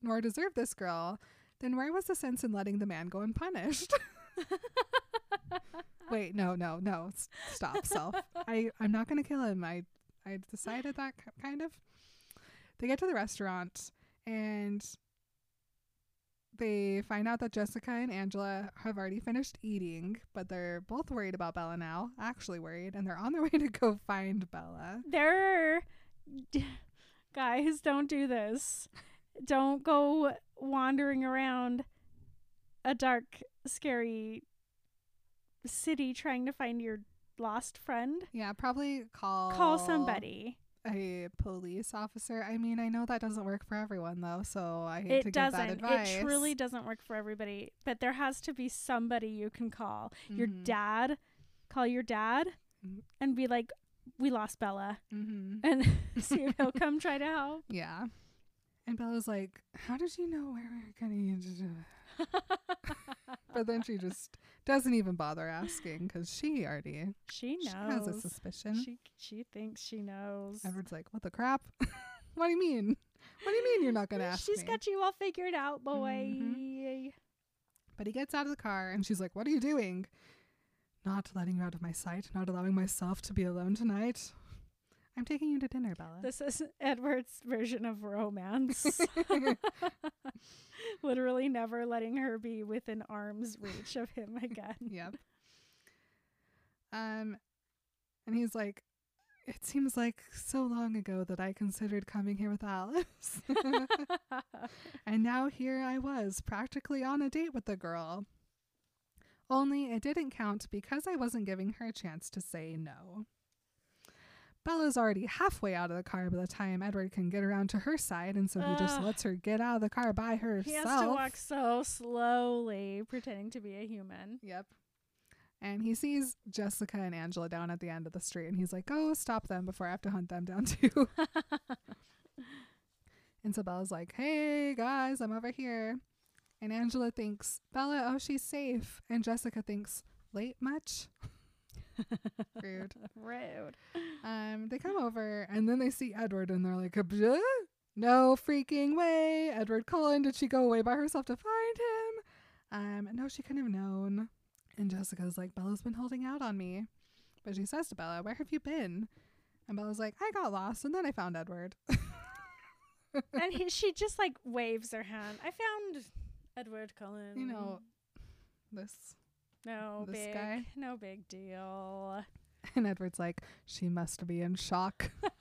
C: nor deserve this girl, then where was the sense in letting the man go unpunished? Wait, no, no, no. Stop, self. I, I'm not going to kill him. I, I decided that kind of. They get to the restaurant and they find out that Jessica and Angela have already finished eating, but they're both worried about Bella now, actually worried, and they're on their way to go find Bella.
B: There guys, don't do this. Don't go wandering around a dark, scary city trying to find your lost friend.
C: Yeah, probably call
B: Call somebody.
C: A police officer. I mean, I know that doesn't work for everyone though, so I hate to
B: It
C: give that
B: doesn't.
C: advice.
B: It truly doesn't work for everybody. But there has to be somebody you can call. Your
C: Mhm.
B: dad. Call your dad
C: Mhm.
B: and be like, "We lost Bella,"
C: Mhm.
B: and see if he'll come try to help.
C: Yeah. And Bella's like, "How did you know where we were gonna?" But then she just doesn't even bother asking because she already
B: she
C: she has a suspicion.
B: She she thinks she knows.
C: Edward's like, "What the crap? what do you mean? What do you mean you're not gonna ask
B: She's
C: me?"
B: got you all figured out, boy.
C: Mhm. But he gets out of the car and she's like, What are you doing? Not letting you out of my sight, not allowing myself to be alone tonight. I'm taking you to dinner, Bella.
B: This is Edward's version of romance. Literally never letting her be within arm's reach of him again.
C: yep. Um and he's like, It seems like so long ago that I considered coming here with Alice. and now here I was, practically on a date with the girl. Only it didn't count because I wasn't giving her a chance to say no. Bella's already halfway out of the car by the time Edward can get around to her side, and so he just
B: Ugh.
C: lets her get out of the car by herself.
B: he has to walk so slowly, pretending to be a human.
C: Yep. And he sees Jessica and Angela down at the end of the street, and he's like, "Oh, stop them before I have to hunt them down too." and so Bella's like, "Hey guys, I'm over here." And Angela thinks, "Bella, oh, she's safe." And Jessica thinks, "Late much?" Rude.
B: Rude.
C: Um, they come over and then they see Edward and they're like, "Bleh? "No freaking way, Edward Cullen! Did she go away by herself to find him?" Um, no, she couldn't have known. And Jessica's like, "Bella's been holding out on me," but she says to Bella, "Where have you been?" And Bella's like, "I got lost and then I found Edward."
B: and he, she just like waves her hand. I found Edward Cullen.
C: you know, this.
B: No
C: this
B: big,
C: guy.
B: no big deal.
C: And Edward's like, "She must be in shock."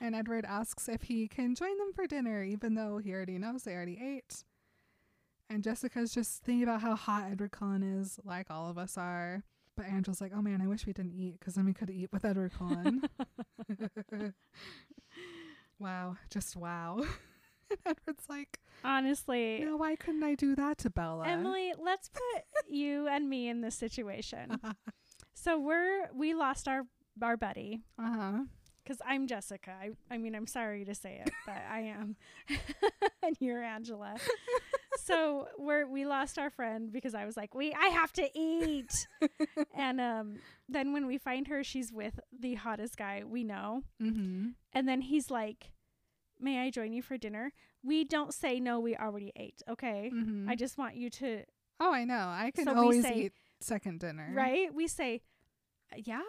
C: And Edward asks if he can join them for dinner, even though he already knows they already ate. And Jessica's just thinking about how hot Edward Cullen is, like all of us are. But Angela's like, oh man, I wish we didn't eat because then we could eat with Edward Cullen. wow, just wow. and Edward's like,
B: Honestly,
C: no, why couldn't I do that to Bella?
B: Emily, let's put you and me in this situation. So we're we lost our our buddy
C: uh huh.
B: because I'm Jessica. I, I mean, I'm sorry to say it, but I am, and you're Angela. so we're we lost our friend because I was like, we I have to eat, and um, then when we find her, she's with the hottest guy we know,
C: Mm-hmm.
B: and then he's like, "May I join you for dinner?" We don't say no. We already ate. Okay.
C: Mm-hmm.
B: I just want you to
C: oh, I know. I can
B: So
C: always
B: say-
C: eat second dinner.
B: right. We say, "Yeah,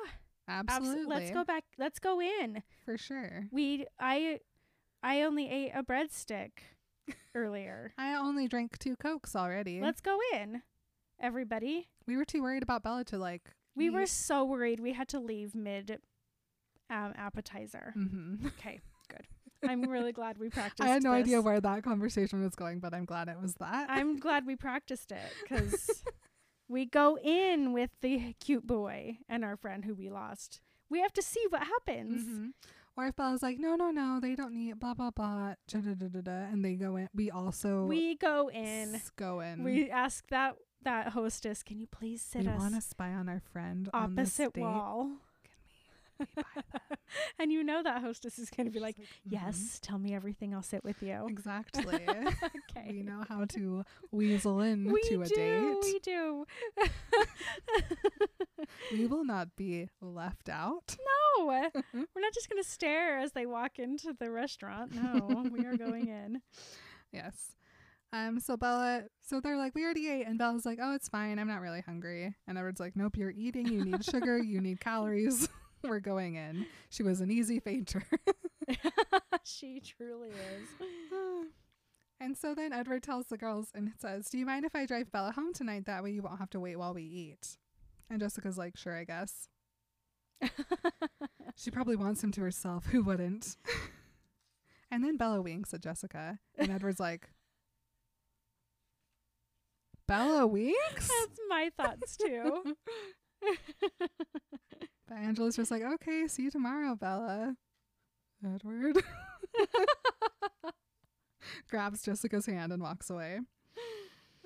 C: Absolutely.
B: Abso- let's go back. Let's go in.
C: For sure.
B: We I I only ate a breadstick earlier.
C: I only drank two cokes already.
B: Let's go in. Everybody.
C: we were too worried about Bella to like.
B: We were so worried we had to leave mid um, appetizer.
C: Mhm.
B: Okay. I'm really glad we practiced.
C: I had no idea where that conversation was going, but I'm glad it was that.
B: I'm glad we practiced it because we go in with the cute boy and our friend who we lost. We have to see what happens.
C: Mhm. Or if Bella's like, no, no, no, they don't need blah blah blah, da, da, da, da, da, and they go in, we also
B: We go in.
C: s- go in.
B: We ask that that hostess, can you please sit
C: we
B: us
C: want to spy on our friend on this
B: opposite
C: date.
B: wall?
C: Can we, we buy them?
B: And you know that hostess is going to be
C: She's
B: like,
C: "Mhm."
B: yes, tell me everything. I'll sit with you.
C: exactly.
B: okay.
C: we know how to weasel in
B: We
C: to a
B: do.
C: date.
B: We do.
C: We will not be left out.
B: no, we're not just going to stare as they walk into the restaurant. No, we are going in.
C: Yes. Um. So Bella. So they're like, we already ate, and Bella's like, oh, it's fine. I'm not really hungry. And Edward's like, nope, you're eating. You need sugar. You need calories. We're going in. She was an easy fainter.
B: she truly is.
C: and so then Edward tells the girls and says, "Do you mind if I drive Bella home tonight? That way you won't have to wait while we eat." And Jessica's like, "Sure, I guess." She probably wants him to herself. Who wouldn't? and then Bella winks at Jessica, and Edward's like, "Bella winks."
B: That's my thoughts too.
C: But Angela's just like, "Okay, see you tomorrow, Bella." Edward grabs Jessica's hand and walks away.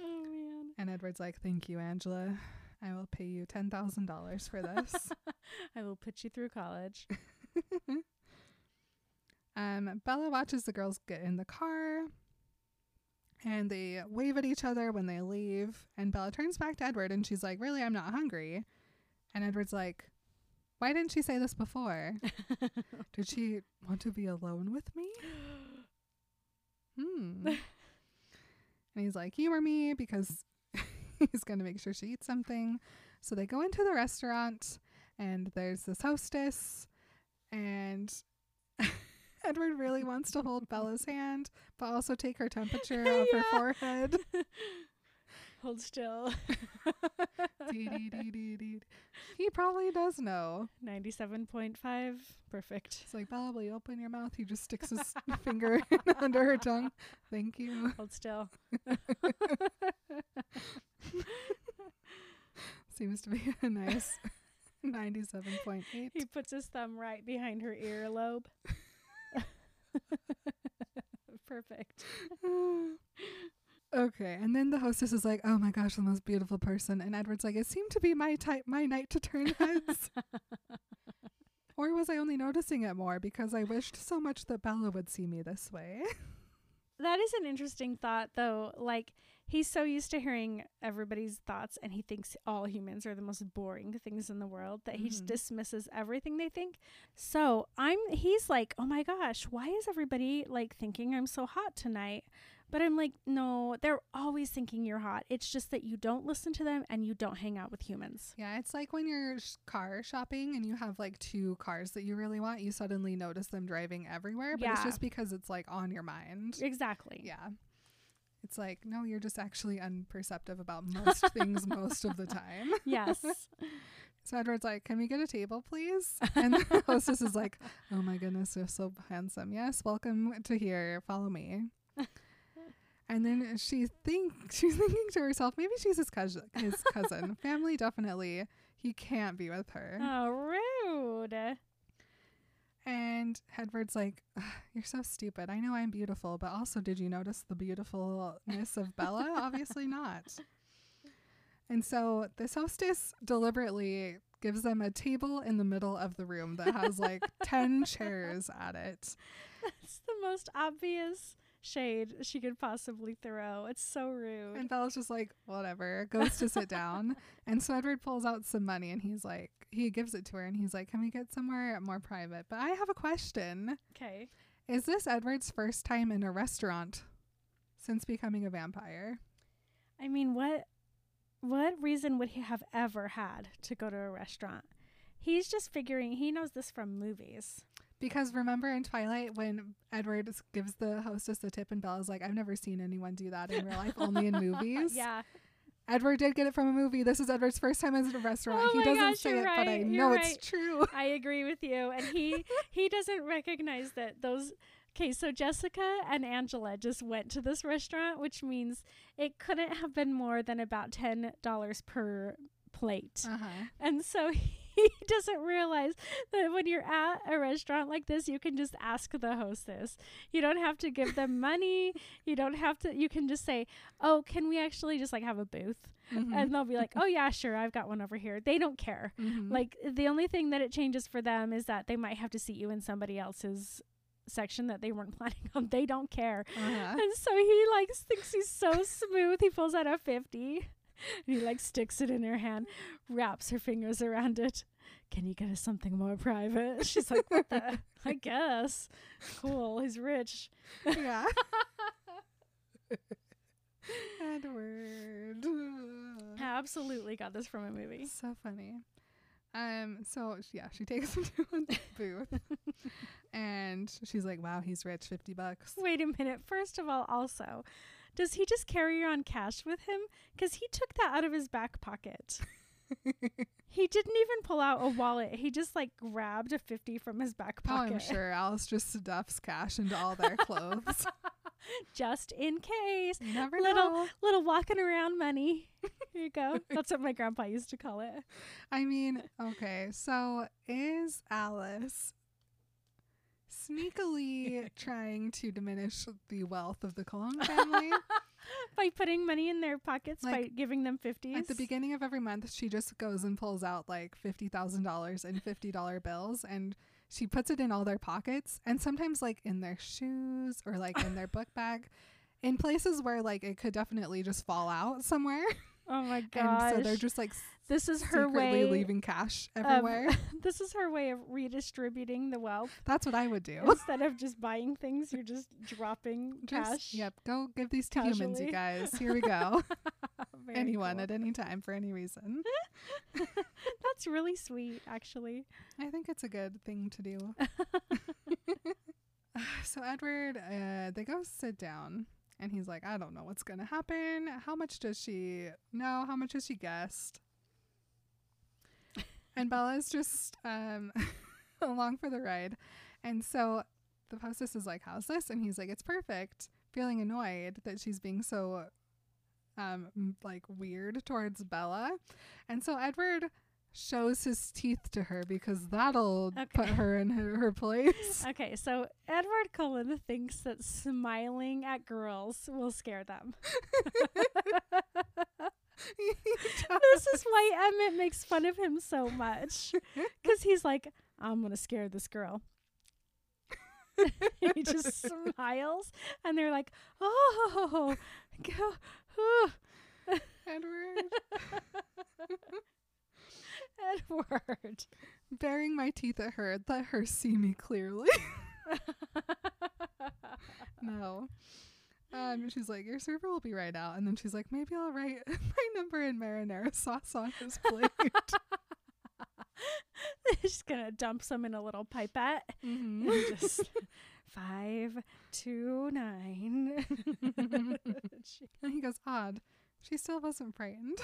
B: oh man.
C: And Edward's like, Thank you, Angela. I will pay you $10,000 for this.
B: I will put you through college.
C: um, Bella watches the girls get in the car and they wave at each other when they leave. And Bella turns back to Edward and she's like, Really, I'm not hungry. And Edward's like, Why didn't she say this before? Did she want to be alone with me? Hmm. and he's like, humor me because he's going to make sure she eats something. So they go into the restaurant and there's this hostess and Edward really wants to hold Bella's hand, but also take her temperature of her forehead.
B: Hold still.
C: He probably does know.
B: 97.5. Perfect.
C: It's like, you open your mouth? He just sticks his finger under her tongue. Thank you.
B: Hold still.
C: Seems to be a nice 97.8.
B: He puts his thumb right behind her earlobe. Perfect.
C: Okay, and then the hostess is like, "Oh my gosh, the most beautiful person," and Edward's like, "It seemed to be my type, my night to turn heads." or was I only noticing it more because I wished so much that Bella would see me this way?
B: That is an interesting thought, though. Like, he's so used to hearing everybody's thoughts, and he thinks all humans are the most boring things in the world that he just
C: Mhm.
B: dismisses everything they think. So I'm, he's like, oh my gosh, why is everybody like thinking I'm so hot tonight? But I'm like, no, they're always thinking you're hot. It's just that you don't listen to them and you don't hang out with humans.
C: yeah, it's like when you're sh- car shopping and you have like two cars that you really want, you suddenly notice them driving everywhere, but it's just because it's like on your mind.
B: Exactly.
C: Yeah. It's like, no, you're just actually unperceptive about most things most of the time.
B: Yes.
C: So Edward's like, Can we get a table, please? And the hostess is like, Oh my goodness, you're so handsome. Yes, welcome to here. Follow me. And then she think she's thinking to herself, maybe she's his cousin his cousin. Family definitely. He can't be with her.
B: oh, rude.
C: And Edward's like, You're so stupid. I know I'm beautiful, but also did you notice the beautifulness of Bella? Obviously not. And so this hostess deliberately gives them a table in the middle of the room that has like 10 chairs at it.
B: That's the most obvious shade she could possibly throw. It's so rude.
C: And Bella's just like, whatever, goes to sit down. And so Edward pulls out some money and he's like, he gives it to her and he's like, Can we get somewhere more private? But I have a question.
B: Okay.
C: Is this Edward's first time in a restaurant since becoming a vampire?
B: I mean, what what reason would he have ever had to go to a restaurant? He's just figuring he knows this from movies.
C: Because remember in Twilight when Edward gives the hostess a tip and Bella's like, I've never seen anyone do that in real life, only in movies.
B: yeah.
C: Edward did get it from a movie. This is Edward's first time at a restaurant.
B: Oh
C: he doesn't
B: gosh,
C: say it, but I know
B: you're
C: it's
B: right.
C: true.
B: I agree with you. And he he doesn't recognize that those Okay, so Jessica and Angela just went to this restaurant, which means it couldn't have been more than about $10 per plate.
C: Uh-huh.
B: And so he doesn't realize that when you're at a restaurant like this, you can just ask the hostess. You don't have to give them money. You don't have to, you can just say, Oh, can we actually just like have a booth?
C: Mhm.
B: And they'll be like, Oh, yeah, sure. I've got one over here. They don't care.
C: Mhm.
B: Like the only thing that it changes for them is that they might have to seat you in somebody else's section that they weren't planning on. They don't care.
C: Uh-huh.
B: And so he like thinks he's so smooth. He pulls out a 50 and he like sticks it in her hand, wraps her fingers around it. Can you get us something more private? She's like, what the? I guess. Cool. He's rich.
C: yeah. Edward.
B: Absolutely got this from a movie.
C: So funny. Um, so yeah, she takes him to a booth and she's like, Wow, he's rich, fifty bucks.
B: Wait a minute. First of all, also, does he just carry around cash with him? Because he took that out of his back pocket. he didn't even pull out a wallet. He just like grabbed a 50 from his back pocket. Oh.
C: I'm sure Alice just stuffs cash into all their clothes.
B: just in case.
C: you never
B: Little
C: know.
B: little walking around money. Here you go. That's what my grandpa used to call it.
C: I mean, okay, so is Alice sneakily trying to diminish the wealth of the Cullen family?
B: By putting money in their pockets by giving them 50s.
C: At the beginning of every month, she just goes and pulls out like fifty thousand dollars in fifty dollar bills, and she puts it in all their pockets, and sometimes like in their shoes or like in their book bag, in places where like it could definitely just fall out somewhere,
B: Oh my
C: and so they're just like
B: this is her way
C: leaving cash
B: of-
C: everywhere.
B: this is her way of redistributing the wealth.
C: That's what I would do.
B: Instead of just buying things, you're just dropping
C: Just,
B: cash.
C: Yep, go give these to humans, you guys. Here we go. Anyone
B: cool.
C: at any time for any reason.
B: That's really sweet, actually.
C: I think it's a good thing to do. so Edward, uh, they go sit down, and he's like, "I don't know what's gonna happen. How much does she know? How much has she guessed?" And Bella's just um, along for the ride, and so the hostess is like, "How's this?" And he's like, "It's perfect." Feeling annoyed that she's being so um like weird towards Bella. And so Edward shows his teeth to her because that'll
B: Okay.
C: put her in her, her place.
B: Okay, so Edward Cullen thinks that smiling at girls will scare them. this is why Emmett makes fun of him so much. Because he's like, I'm going to scare this girl. he just smiles, and they're like, oh, go, oh.
C: Edward,
B: Edward.
C: baring my teeth at her, let her see me clearly. no. Um, she's like, your server will be right out, and then she's like, maybe I'll write my number in marinara sauce on his plate.
B: She's gonna dump some in a little pipette.
C: Mhm.
B: and just five two nine.
C: And he goes, odd. She still wasn't frightened.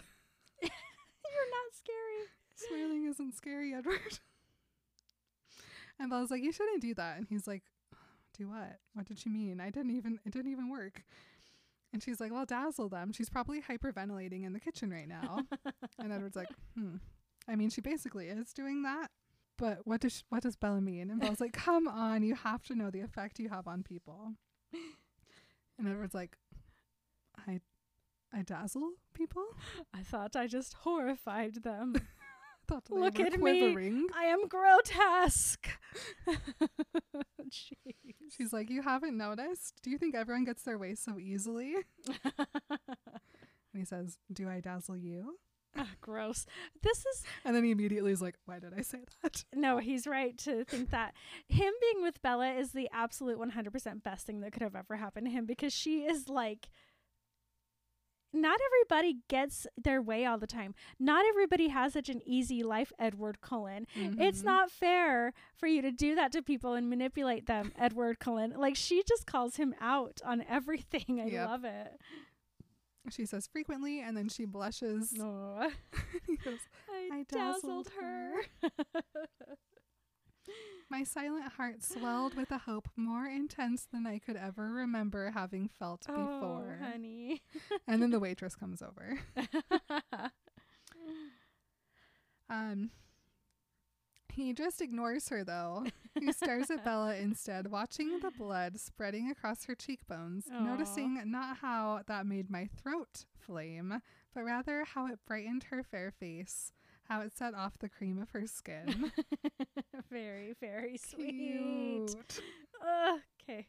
B: You're not scary.
C: Smiling isn't scary, Edward. And Bella's like, you shouldn't do that. And he's like, do what? What did she mean? I didn't even, it didn't even work. And she's like, well, dazzle them. She's probably hyperventilating in the kitchen right now. and Edward's like, hmm. I mean, she basically is doing that. But what does sh what does Bella mean? And Bella's like, come on, you have to know the effect you have on people. And Edward's like, I, I dazzle people.
B: I thought I just horrified them.
C: Thought they
B: Look
C: were
B: at me. I am grotesque. Jeez.
C: She's like, You haven't noticed? Do you think everyone gets their way so easily? And he says, Do I dazzle you?
B: Ah, gross. This is
C: And then he immediately is like, Why did I say that?
B: no, he's right to think that him being with Bella is the absolute 100% best thing that could have ever happened to him because she is like not everybody gets their way all the time. Not everybody has such an easy life, Edward Cullen. It's
C: Mhm.
B: not fair for you to do that to people and manipulate them, Edward Cullen. Like she just calls him out on everything. I
C: Yep.
B: love it.
C: She says frequently, and then she blushes.
B: No.
C: he goes,
B: I,
C: I
B: dazzled,
C: dazzled
B: her.
C: My silent heart swelled with a hope more intense than I could ever remember having felt
B: oh,
C: before.
B: honey.
C: And then the waitress comes over. Um, he just ignores her though. He stares at Bella instead, watching the blood spreading across her cheekbones,
B: Aw.
C: noticing not how that made my throat flame, but rather how it brightened her fair face, how it set off the cream of her skin.
B: very, very sweet. Okay.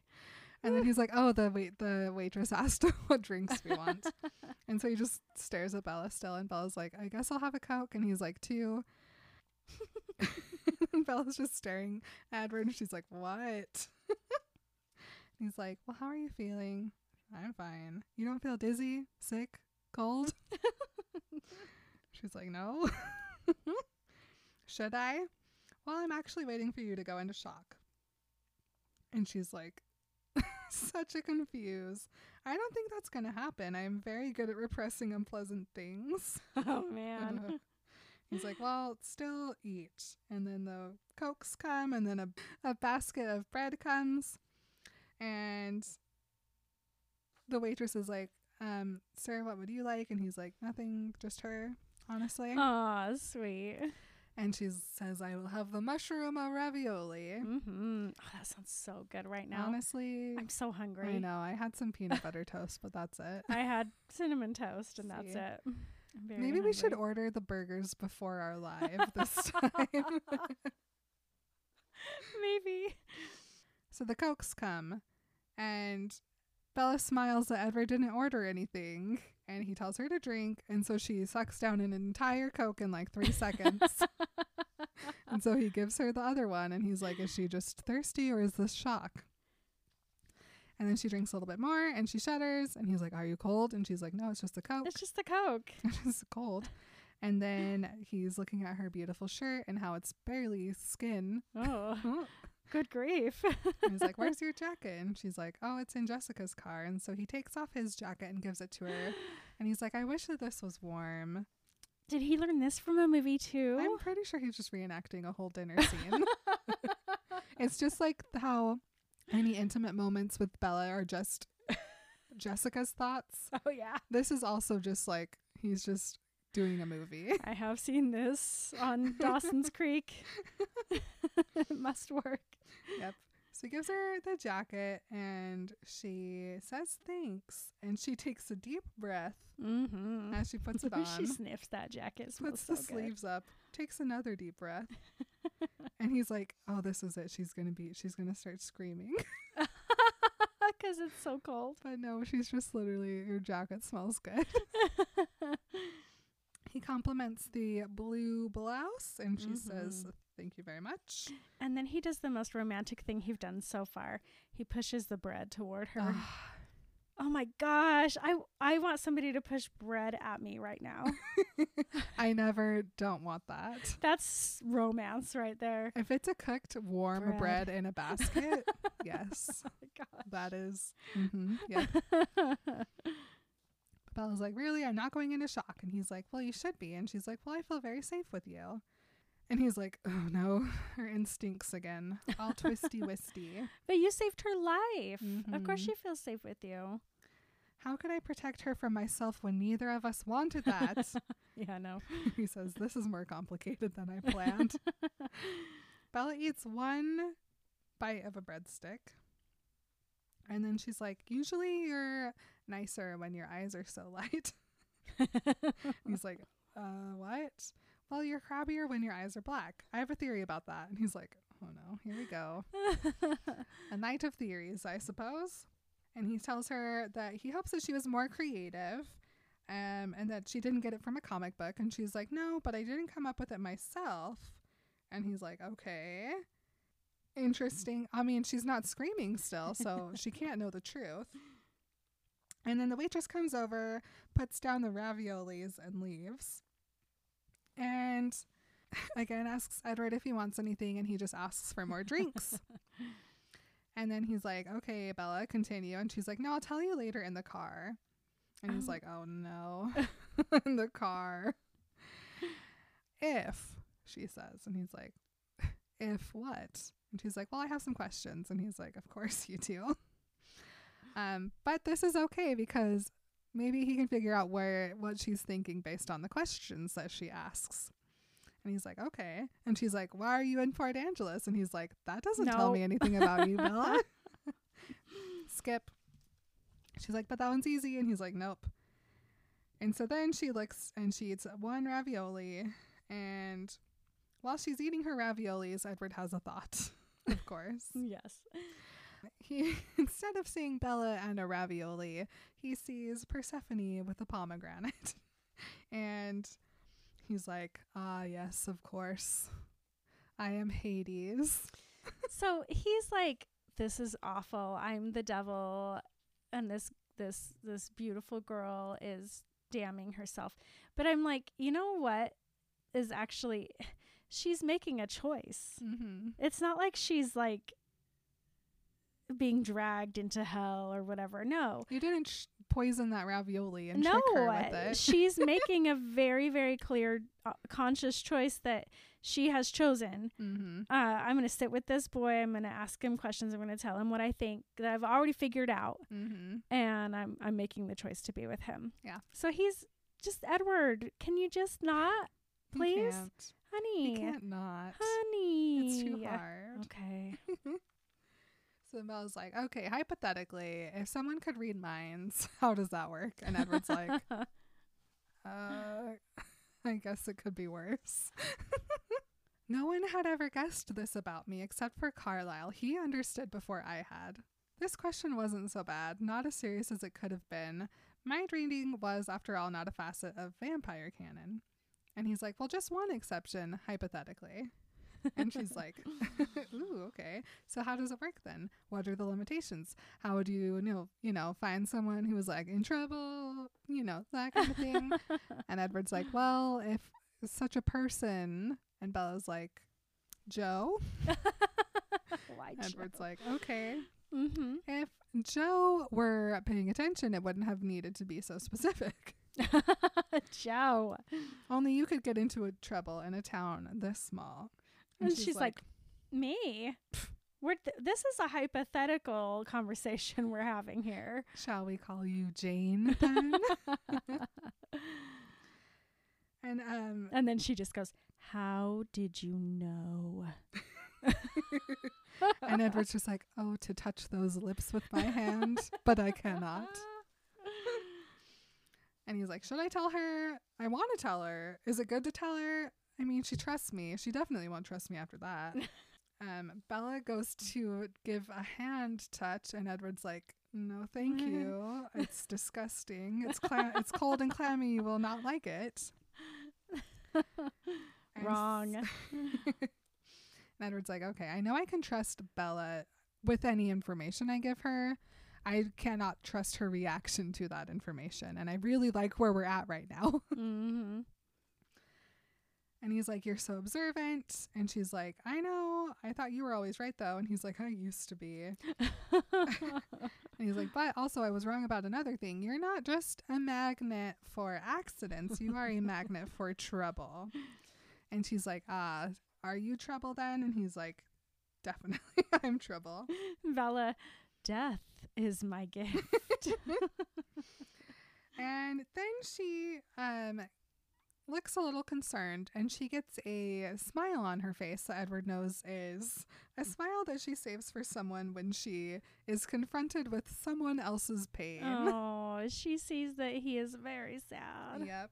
C: And then he's like, "Oh, the wait, the waitress asked what drinks we want," and so he just stares at Bella still, and Bella's like, "I guess I'll have a coke," and he's like, two. and Bella's just staring at Edward, and she's like, "What?" he's like, "Well, how are you feeling?" "I'm fine. You don't feel dizzy, sick, cold?" she's like, "No." Should I? Well, I'm actually waiting for you to go into shock. And she's like, such a confuse. I don't think that's going to happen. I'm very good at repressing unpleasant things.
B: Oh man.
C: He's like, well, still eat. And then the cokes come, and then a, a basket of bread comes. And the waitress is like, um, sir, what would you like? And he's like, nothing, just her, honestly.
B: Aw, sweet.
C: And she says, I will have the mushroom ravioli.
B: Mm-hmm. Oh, that sounds so good right now.
C: Honestly,
B: I'm so hungry.
C: I know. I had some peanut butter toast, but that's it.
B: I had cinnamon toast, and that's it.
C: Maybe we should order the burgers before our live this time.
B: Maybe.
C: so the cokes come, and Bella smiles that Edward didn't order anything, and he tells her to drink, and so she sucks down an entire coke in like three seconds. and so he gives her the other one, and he's like, "Is she just thirsty, or is this shock?" And then she drinks a little bit more, and she shudders, and he's like, "Are you cold?" And she's like, "No, it's just a coke."
B: It's just the Coke.
C: it's cold. And then he's looking at her beautiful shirt and how it's barely skin.
B: Oh, good grief.
C: he's like, Where's your jacket? And she's like, Oh, it's in Jessica's car. And so he takes off his jacket and gives it to her. And he's like, I wish that this was warm.
B: Did he learn this from a movie too?
C: I'm pretty sure he's just reenacting a whole dinner scene. it's just like how any intimate moments with Bella are just Jessica's thoughts.
B: oh yeah.
C: This is also just like he's just doing a movie.
B: I have seen this on Dawson's Creek. it must work.
C: Yep. So he gives her the jacket and she says thanks. And she takes a deep breath
B: Mm-hmm.
C: as she puts it on,
B: she sniffs that jacket.
C: Puts
B: so
C: the sleeves up, takes another deep breath. and he's like, Oh, this is it. She's going to be, she's going to start screaming.
B: Because it's so cold.
C: but no, she's just literally, your jacket smells good. Compliments the blue blouse and she says,
B: Mhm.
C: Thank you very much.
B: And then he does the most romantic thing he's done so far. He pushes the bread toward her. Oh my gosh. I I want somebody to push bread at me right now.
C: I never don't want that.
B: That's romance right there.
C: If it's a cooked warm
B: Bread.
C: bread, in a basket, yes,
B: Oh my gosh.
C: that is. mhm, yeah. Bella's like, really? I'm not going into shock. And he's like, well, you should be. And she's like, well, I feel very safe with you. And he's like, oh no, her instincts again, all twisty wisty.
B: But you saved her life. Of course
C: Mhm.
B: she feels safe with you.
C: How could I protect her from myself when neither of us wanted that?
B: Yeah, no.
C: he says, this is more complicated than I planned. Bella eats one bite of a breadstick. And then she's like, usually you're nicer when your eyes are so light. he's like, uh, what? Well, you're crabbier when your eyes are black. I have a theory about that. And he's like, oh no, here we go. a night of theories, I suppose. And he tells her that he hopes that she was more creative um, and that she didn't get it from a comic book. And she's like, no, but I didn't come up with it myself. And he's like, okay. Interesting. I mean, she's not screaming still, so she can't know the truth. And then the waitress comes over, puts down the raviolis, and leaves. And again asks Edward if he wants anything, and he just asks for more drinks. And then he's like, okay, Bella, continue. And she's like, no, I'll tell you later in the car. And he's
B: Oh.
C: like, oh no, in the car. If, she says. And he's like, if what? And she's like, well, I have some questions. And he's like, of course you do. Um, but this is okay because maybe he can figure out where what she's thinking based on the questions that she asks. And he's like, okay. And she's like, why are you in Port Angeles? And he's like, that doesn't tell me anything about you, Bella. Skip. She's like, but that one's easy. And he's like, nope. And so then she looks and she eats one ravioli. And while she's eating her raviolis, Edward has a thought, of course.
B: Yes.
C: He instead of seeing Bella and a ravioli, he sees Persephone with a pomegranate. and he's like, "Ah, yes, of course. I am Hades."
B: So he's like, "This is awful. I'm the devil, and this this this beautiful girl is damning herself." But I'm like, you know what is actually, she's making a choice.
C: Mm-hmm.
B: It's not like she's like being dragged into hell or whatever. No.
C: You didn't sh- poison that ravioli and
B: no,
C: trick her with it.
B: she's making a very, very clear, uh, conscious choice that she has chosen.
C: mm-hmm.
B: Uh, I'm going to sit with this boy. I'm going to ask him questions. I'm going to tell him what I think that I've already figured out,
C: Mm-hmm.
B: and I'm I'm making the choice to be with him.
C: Yeah.
B: So he's just Edward. Can you just not, please, honey?
C: You can't not.
B: Honey,
C: It's too hard.
B: Okay.
C: So Bella's like, okay, hypothetically, if someone could read minds, how does that work? And Edward's like, uh, I guess it could be worse. no one had ever guessed this about me except for Carlisle. He understood before I had. This question wasn't so bad, not as serious as it could have been. Mind reading was, after all, not a facet of vampire canon. And he's like, well, just one exception, hypothetically. And she's like, ooh, okay. So how does it work then? What are the limitations? How would you, you know, you know, find someone who was like in trouble, you know, that kind of thing? and Edward's like, well, if such a person, and Bella's like, Joe.
B: Why?
C: Edward's like, okay.
B: mm-hmm.
C: If Joe were paying attention, it wouldn't have needed to be so specific.
B: Joe.
C: Only you could get into a trouble in a town this small.
B: And she's like, Me? We're th- this is a hypothetical conversation we're having here.
C: shall we call you Jane then? and um,
B: And then she just goes, How did you know?
C: and Edward's just like, oh, to touch those lips with my hand, but I cannot. And he's like, should I tell her? I want to tell her. Is it good to tell her? I mean, she trusts me. She definitely won't trust me after that. um, Bella goes to give a hand touch, and Edward's like, no, thank you. It's disgusting. It's cla- it's cold and clammy. You will not like it. And s-
B: Wrong.
C: and Edward's like, okay, I know I can trust Bella with any information I give her. I cannot trust her reaction to that information. And I really like where we're at right now.
B: mm-hmm.
C: And he's like, You're so observant. And she's like, I know. I thought you were always right, though. And he's like, I used to be. And he's like, But also, I was wrong about another thing. You're not just a magnet for accidents, you are a magnet for trouble. And she's like, Ah, are you trouble then? And he's like, Definitely, I'm trouble.
B: Bella, death is my gift.
C: And then she um looks a little concerned and she gets a smile on her face that Edward knows is a smile that she saves for someone when she is confronted with someone else's pain.
B: oh, she sees that he is very sad.
C: Yep.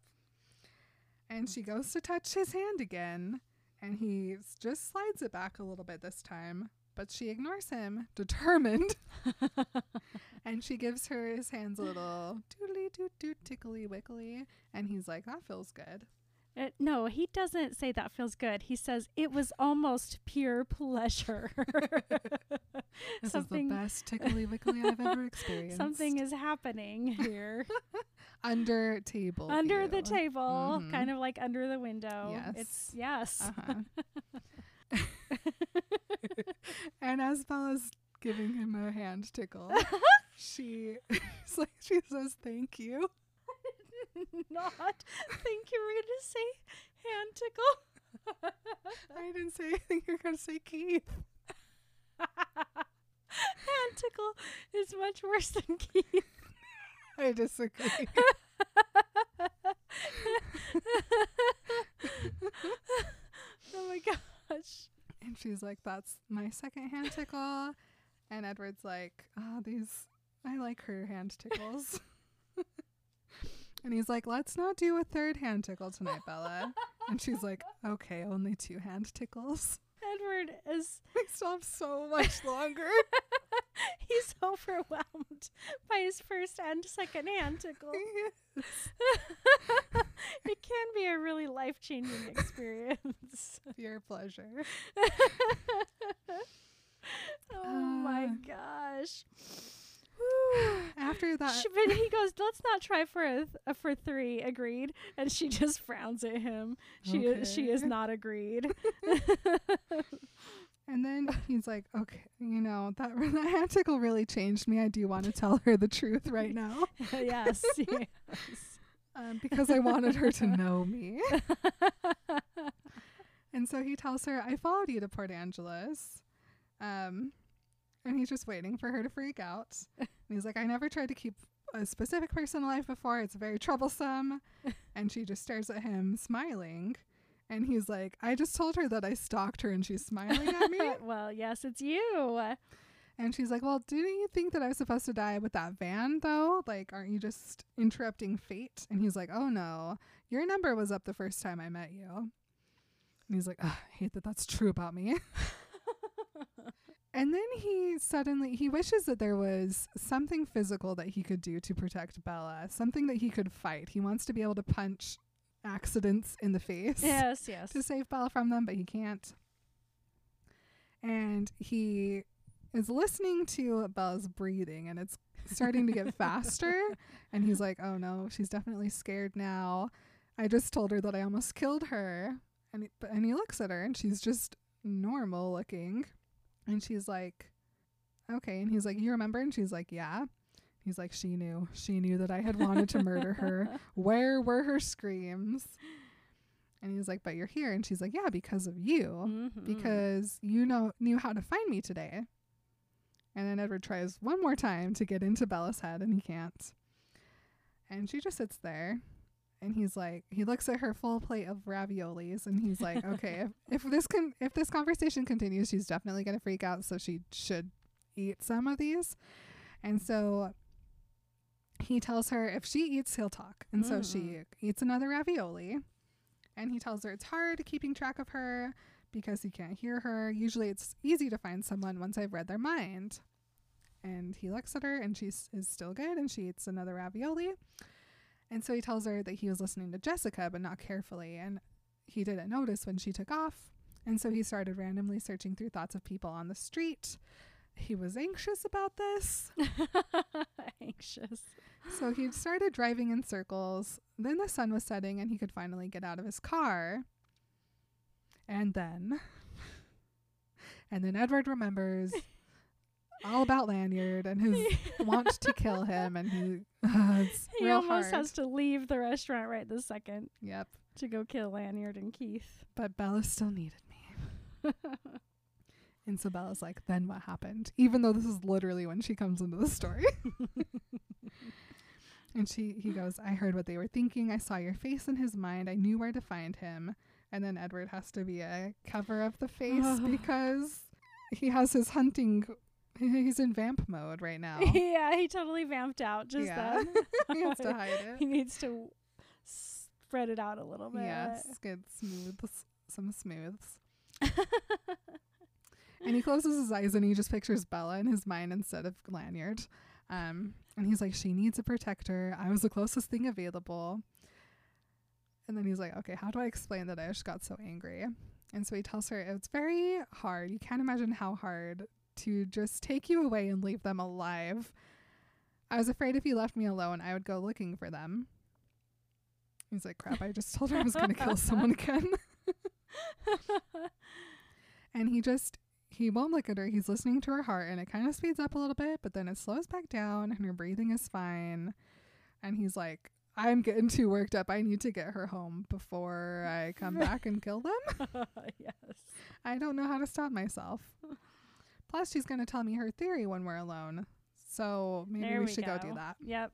C: And she goes to touch his hand again and he just slides it back a little bit this time, but she ignores him, determined. and she gives her his hands a little doodly doot doot tickly wickly and he's like that feels good
B: Uh, no, he doesn't say that feels good. He says it was almost pure pleasure.
C: this
B: Something-
C: is the best tickly wickly i've ever experienced
B: Something is happening here.
C: under table
B: under the
C: view.
B: table,
C: Mhm.
B: kind of like under the window.
C: Yes.
B: It's yes.
C: uh-huh. and as bella's giving him a hand tickle she like she says thank you
B: not think you were going to say hand tickle.
C: I didn't say anything. You're gonna say Keith.
B: hand tickle is much worse than Keith.
C: I disagree.
B: oh my gosh.
C: And she's like, "That's my second hand tickle." And Edward's like, "Oh, these I like her hand tickles." and he's like, "Let's not do a third hand tickle tonight, Bella." and she's like, "Okay, only two hand tickles."
B: Edward is
C: We still have so much longer.
B: he's overwhelmed by his first and second hand tickle. it can be a really life changing experience.
C: Your pleasure.
B: oh my
C: Uh.
B: gosh.
C: After that,
B: She, but he goes, "Let's not try for a, th- a for three. Agreed, and she just frowns at him. She is, she is not agreed.
C: And then he's like, "Okay, you know that that hand tickle really changed me. I do want to tell her the truth right now,
B: yes, yes.
C: um, because I wanted her to know me." And so he tells her, I followed you to Port Angeles. Um, and he's just waiting for her to freak out. And he's like, I never tried to keep a specific person alive before. It's very troublesome. and she just stares at him, smiling. And he's like, I just told her that I stalked her and she's smiling at me.
B: well, yes, it's you.
C: and she's like, Well, didn't you think that I was supposed to die with that van, though? Like, aren't you just interrupting fate? And he's like, Oh, no. Your number was up the first time I met you. And he's like, "Ugh, I hate that that's true about me. And then he suddenly he wishes that there was something physical that he could do to protect Bella, something that he could fight. He wants to be able to punch accidents in the face
B: yes, yes.
C: to save Bella from them, but he can't. And he is listening to Bella's breathing and it's starting to get faster and he's like, "Oh no, she's definitely scared now. I just told her that I almost killed her." And he, and he looks at her and she's just normal looking. And she's like, "Okay." And he's like, "You remember?" And she's like, "Yeah." He's like, "She knew. She knew that I had wanted to murder her. Where were her screams?" And he's like, "But you're here." And she's like, "Yeah, because of you.
B: Mhm.
C: Because you know knew how to find me today." And then Edward tries one more time to get into Bella's head and he can't. And she just sits there and he's like he looks at her full plate of raviolis and he's like, "Okay, if, if this can if this conversation continues, she's definitely going to freak out, so she should eat some of these." And so he tells her if she eats, he'll talk. And so she mm. eats another ravioli. And he tells her it's hard keeping track of her because he can't hear her. Usually it's easy to find someone once I've read their mind. And he looks at her and she is still good and she eats another ravioli. And so he tells her that he was listening to Jessica but not carefully and he didn't notice when she took off. And so he started randomly searching through thoughts of people on the street. He was anxious about this.
B: Anxious.
C: So he started driving in circles. Then the sun was setting and he could finally get out of his car. And then and then Edward remembers all about Lanyard and his want to kill him and he uh, it's
B: He
C: real
B: almost
C: hard.
B: has to leave the restaurant right this second
C: yep.
B: to go kill Lanyard and Keith.
C: But Bella still needed me. And so Bella's like, then what happened? Even though this is literally when she comes into the story. And she he goes, I heard what they were thinking. I saw your face in his mind. I knew where to find him. And then Edward has to be a cover of the face because he has his hunting he's in vamp mode right now.
B: yeah, he totally vamped out just
C: Yeah.
B: then.
C: he has to hide it.
B: he needs to spread it out a little bit.
C: Yes, get smooths some smooths. and he closes his eyes and he just pictures Bella in his mind instead of Lanyard. Um, and he's like, she needs a protector. I was the closest thing available. And then he's like, okay, how do I explain that I just got so angry? And so he tells her it's very hard. You can't imagine how hard to just take you away and leave them alive. I was afraid if you left me alone, I would go looking for them. He's like, crap, I just told her I was going to kill someone again. and he just he won't look at her he's listening to her heart and it kind of speeds up a little bit but then it slows back down and her breathing is fine and he's like I'm getting too worked up. I need to get her home before I come back and kill them.
B: yes.
C: I don't know how to stop myself. Plus, she's going to tell me her theory when we're alone. So maybe we,
B: we
C: should go. do that.
B: Yep.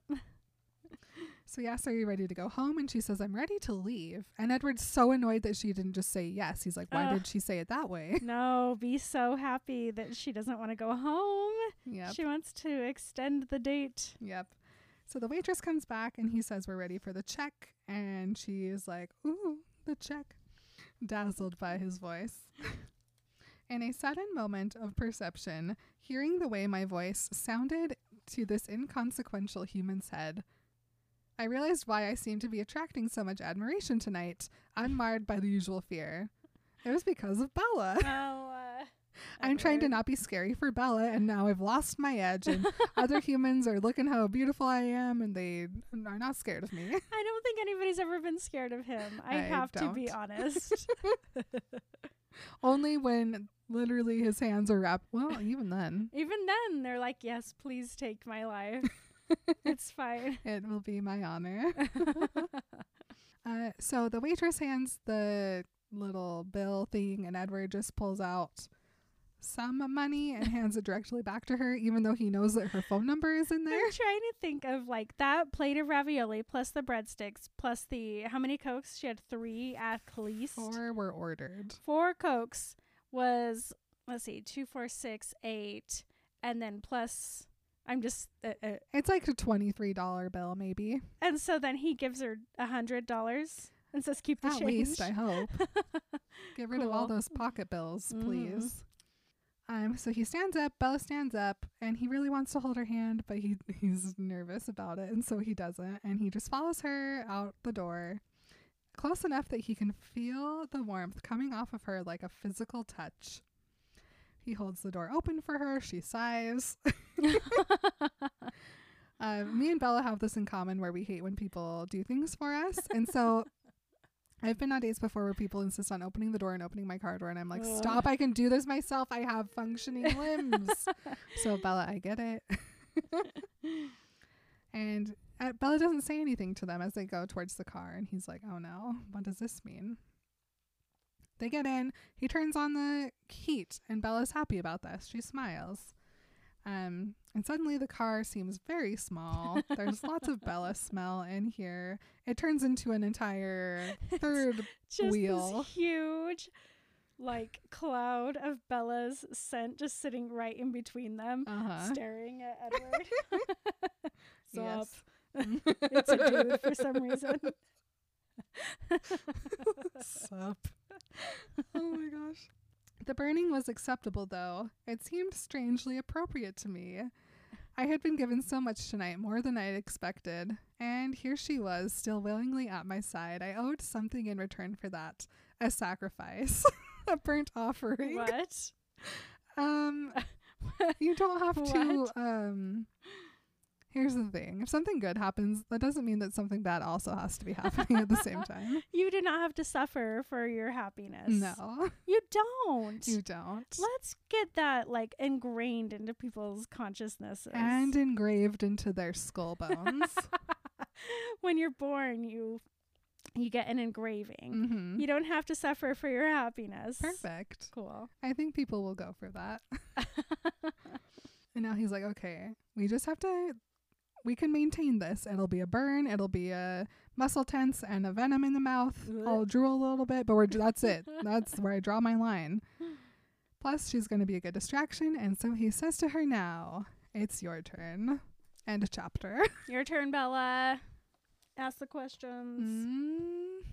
C: So he asks, Are you ready to go home? And she says, I'm ready to leave. And Edward's so annoyed that she didn't just say yes. He's like, Why
B: Ugh.
C: did she say it that way?
B: no, be so happy that she doesn't want to go home.
C: yep.
B: She wants to extend the date.
C: Yep. So the waitress comes back and he says, We're ready for the check. And she is like, Ooh, the check. Dazzled by his voice. In a sudden moment of perception, hearing the way my voice sounded to this inconsequential human's head, I realized why I seemed to be attracting so much admiration tonight, unmarred by the usual fear. It was because of Bella.
B: Oh, uh,
C: I'm trying to not be scary for Bella, and now I've lost my edge, and other humans are looking how beautiful I am, and they are not scared of me.
B: I don't think anybody's ever been scared of him. I,
C: I
B: have to be honest.
C: Only when literally his hands are wrapped. Well, even then,
B: Even then, they're like, "Yes, please take my life. it's fine."
C: it will be my honor. Uh, so the waitress hands the little bill thing, and Edward just pulls out some money and hands it directly back to her, even though he knows that her phone number is in there.
B: I'm trying to think of like that plate of ravioli plus the breadsticks plus the how many cokes? She had three at least.
C: Four were ordered.
B: Four cokes was let's see, two, four, six, eight, and then plus. I'm just, uh, uh,
C: It's like a twenty-three dollar bill, maybe
B: and so then he gives her a hundred dollars and says, "Keep the
C: at
B: change."
C: least. I hope. Get rid of all those pocket bills,
B: Mhm.
C: please. Um, so he stands up, Bella stands up, and he really wants to hold her hand, but he he's nervous about it, and so he doesn't, and he just follows her out the door, close enough that he can feel the warmth coming off of her like a physical touch. He holds the door open for her. She sighs. Uh, me and Bella have this in common where we hate when people do things for us. And so I've been on dates before where people insist on opening the door and opening my car door. And I'm like,
B: Ugh.
C: stop, I can do this myself. I have functioning limbs. so, Bella, I get it. and uh, Bella doesn't say anything to them as they go towards the car. And he's like, oh no, what does this mean? They get in. He turns on the heat, and Bella's happy about this. She smiles. Um, and suddenly the car seems very small. There's lots of Bella smell in here. It turns into an entire third wheel.
B: this huge like cloud of Bella's scent just sitting right in between them,
C: uh-huh.
B: staring at Edward.
C: Yes.
B: it's a dude for some reason.
C: Sup. Oh my gosh. The burning was acceptable, though. It seemed strangely appropriate to me. I had been given so much tonight, more than I had expected, and here she was, still willingly at my side. I owed something in return for that a sacrifice, a burnt offering.
B: what?
C: Um, you don't have to. Um, here's the thing: if something good happens, that doesn't mean that something bad also has to be happening at the same time.
B: You do not have to suffer for your happiness.
C: No,
B: You don't.
C: you don't.
B: Let's get that like ingrained into people's consciousnesses.
C: and engraved into their skull bones.
B: when you're born, you you get an engraving.
C: hmm
B: You don't have to suffer for your happiness.
C: Perfect.
B: Cool.
C: I think people will go for that. and now he's like, okay, we just have to. We can maintain this. It'll be a burn. It'll be a muscle tense and a venom in the mouth. I'll drool a little bit, but we're that's it. That's where I draw my line. Plus, she's going to be a good distraction, and so he says to her, "Now it's your turn." End chapter.
B: Your turn, Bella. Ask the questions.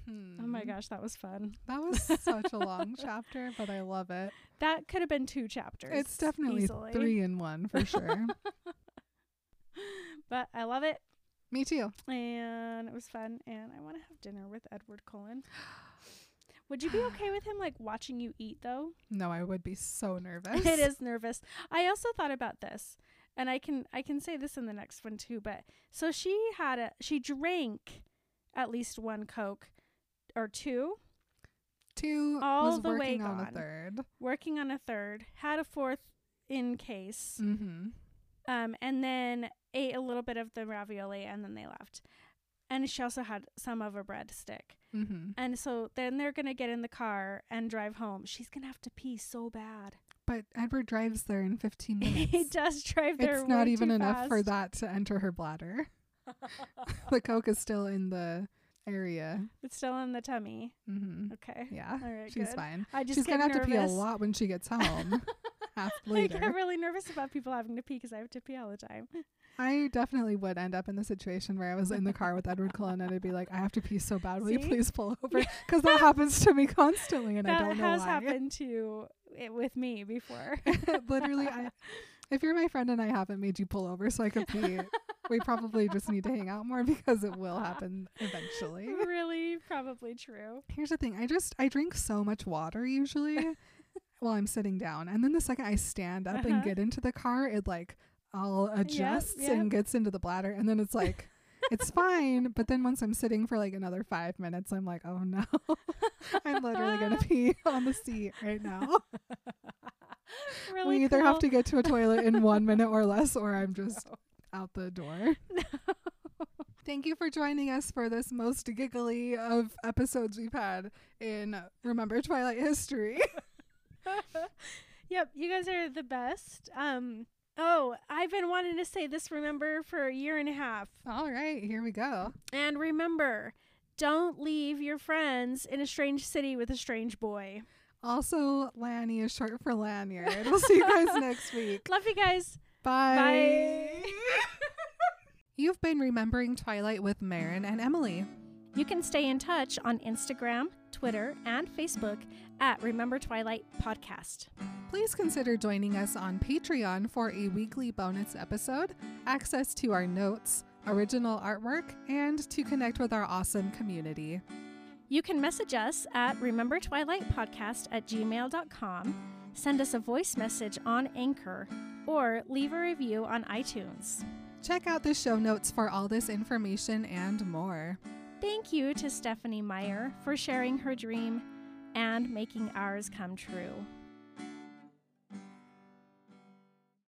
C: Mhm.
B: Oh my gosh, that was fun.
C: That was such a long chapter, but I love it.
B: That could have been two chapters.
C: It's definitely
B: easily.
C: three in one for sure.
B: But I love it.
C: Me too.
B: And it was fun. And I want to have dinner with Edward Cullen. Would you be okay with him like watching you eat though?
C: No, I would be so nervous.
B: it is nervous. I also thought about this. And I can I can say this in the next one too, but so she had a she drank at least one Coke or two,
C: Two
B: All
C: was
B: the way
C: working on a third.
B: working on a third, had a fourth in case.
C: Mm-hmm.
B: um, and then ate a little bit of the ravioli and then they left. and she also had some of a breadstick.
C: Mm-hmm.
B: And so then they're gonna get in the car and drive home. She's gonna have to pee so bad.
C: But Edward drives there in 15 minutes.
B: he does drive there.
C: it's not even enough for that to enter her bladder. the coke is still in the area.
B: It's still in the tummy.
C: Mm-hmm.
B: Okay.
C: Yeah,
B: All right.
C: she's
B: good.
C: fine.
B: I just
C: She's gonna have to pee a lot when she gets home.
B: I
C: later.
B: get really nervous about people having to pee because I have to pee all the time.
C: I definitely would end up in the situation where I was in the car with Edward Cullen and I'd be like, I have to pee so bad. Will you please pull over? Because that happens to me constantly and I don't know why.
B: That has happened to it with me before.
C: Literally, I, if you're my friend and I haven't made you pull over so I could pee, we probably just need to hang out more because it will happen eventually.
B: really, probably true.
C: Here's the thing I just, I drink so much water usually while I'm sitting down. And then the second I stand up and
B: Uh-huh.
C: get into the car, it like all adjusts
B: yep.
C: and gets into the bladder. And then it's like, it's fine. But then once I'm sitting for like another five minutes, I'm like, oh no, I'm literally going to pee on the seat right now.
B: really
C: we either have to get to a toilet in one minute or less, or I'm just out the door. Thank you for joining us for this most giggly of episodes we've had in Remember Twilight history.
B: yep, you guys are the best. Um oh, I've been wanting to say this remember for a year and a half.
C: All right, here we go.
B: And remember, don't leave your friends in a strange city with a strange boy.
C: Also, Lanny is short for lanyard. We'll see you guys next week.
B: Love you guys.
C: Bye.
B: Bye.
C: You've been remembering Twilight with Marin and Emily.
B: You can stay in touch on Instagram, Twitter, and Facebook at Remember Twilight Podcast.
C: Please consider joining us on Patreon for a weekly bonus episode, access to our notes, original artwork, and to connect with our awesome community.
B: You can message us at Remember Twilight Podcast at gmail.com, send us a voice message on Anchor, or leave a review on iTunes.
C: Check out the show notes for all this information and more.
B: Thank you to Stephenie Meyer for sharing her dream and making ours come true.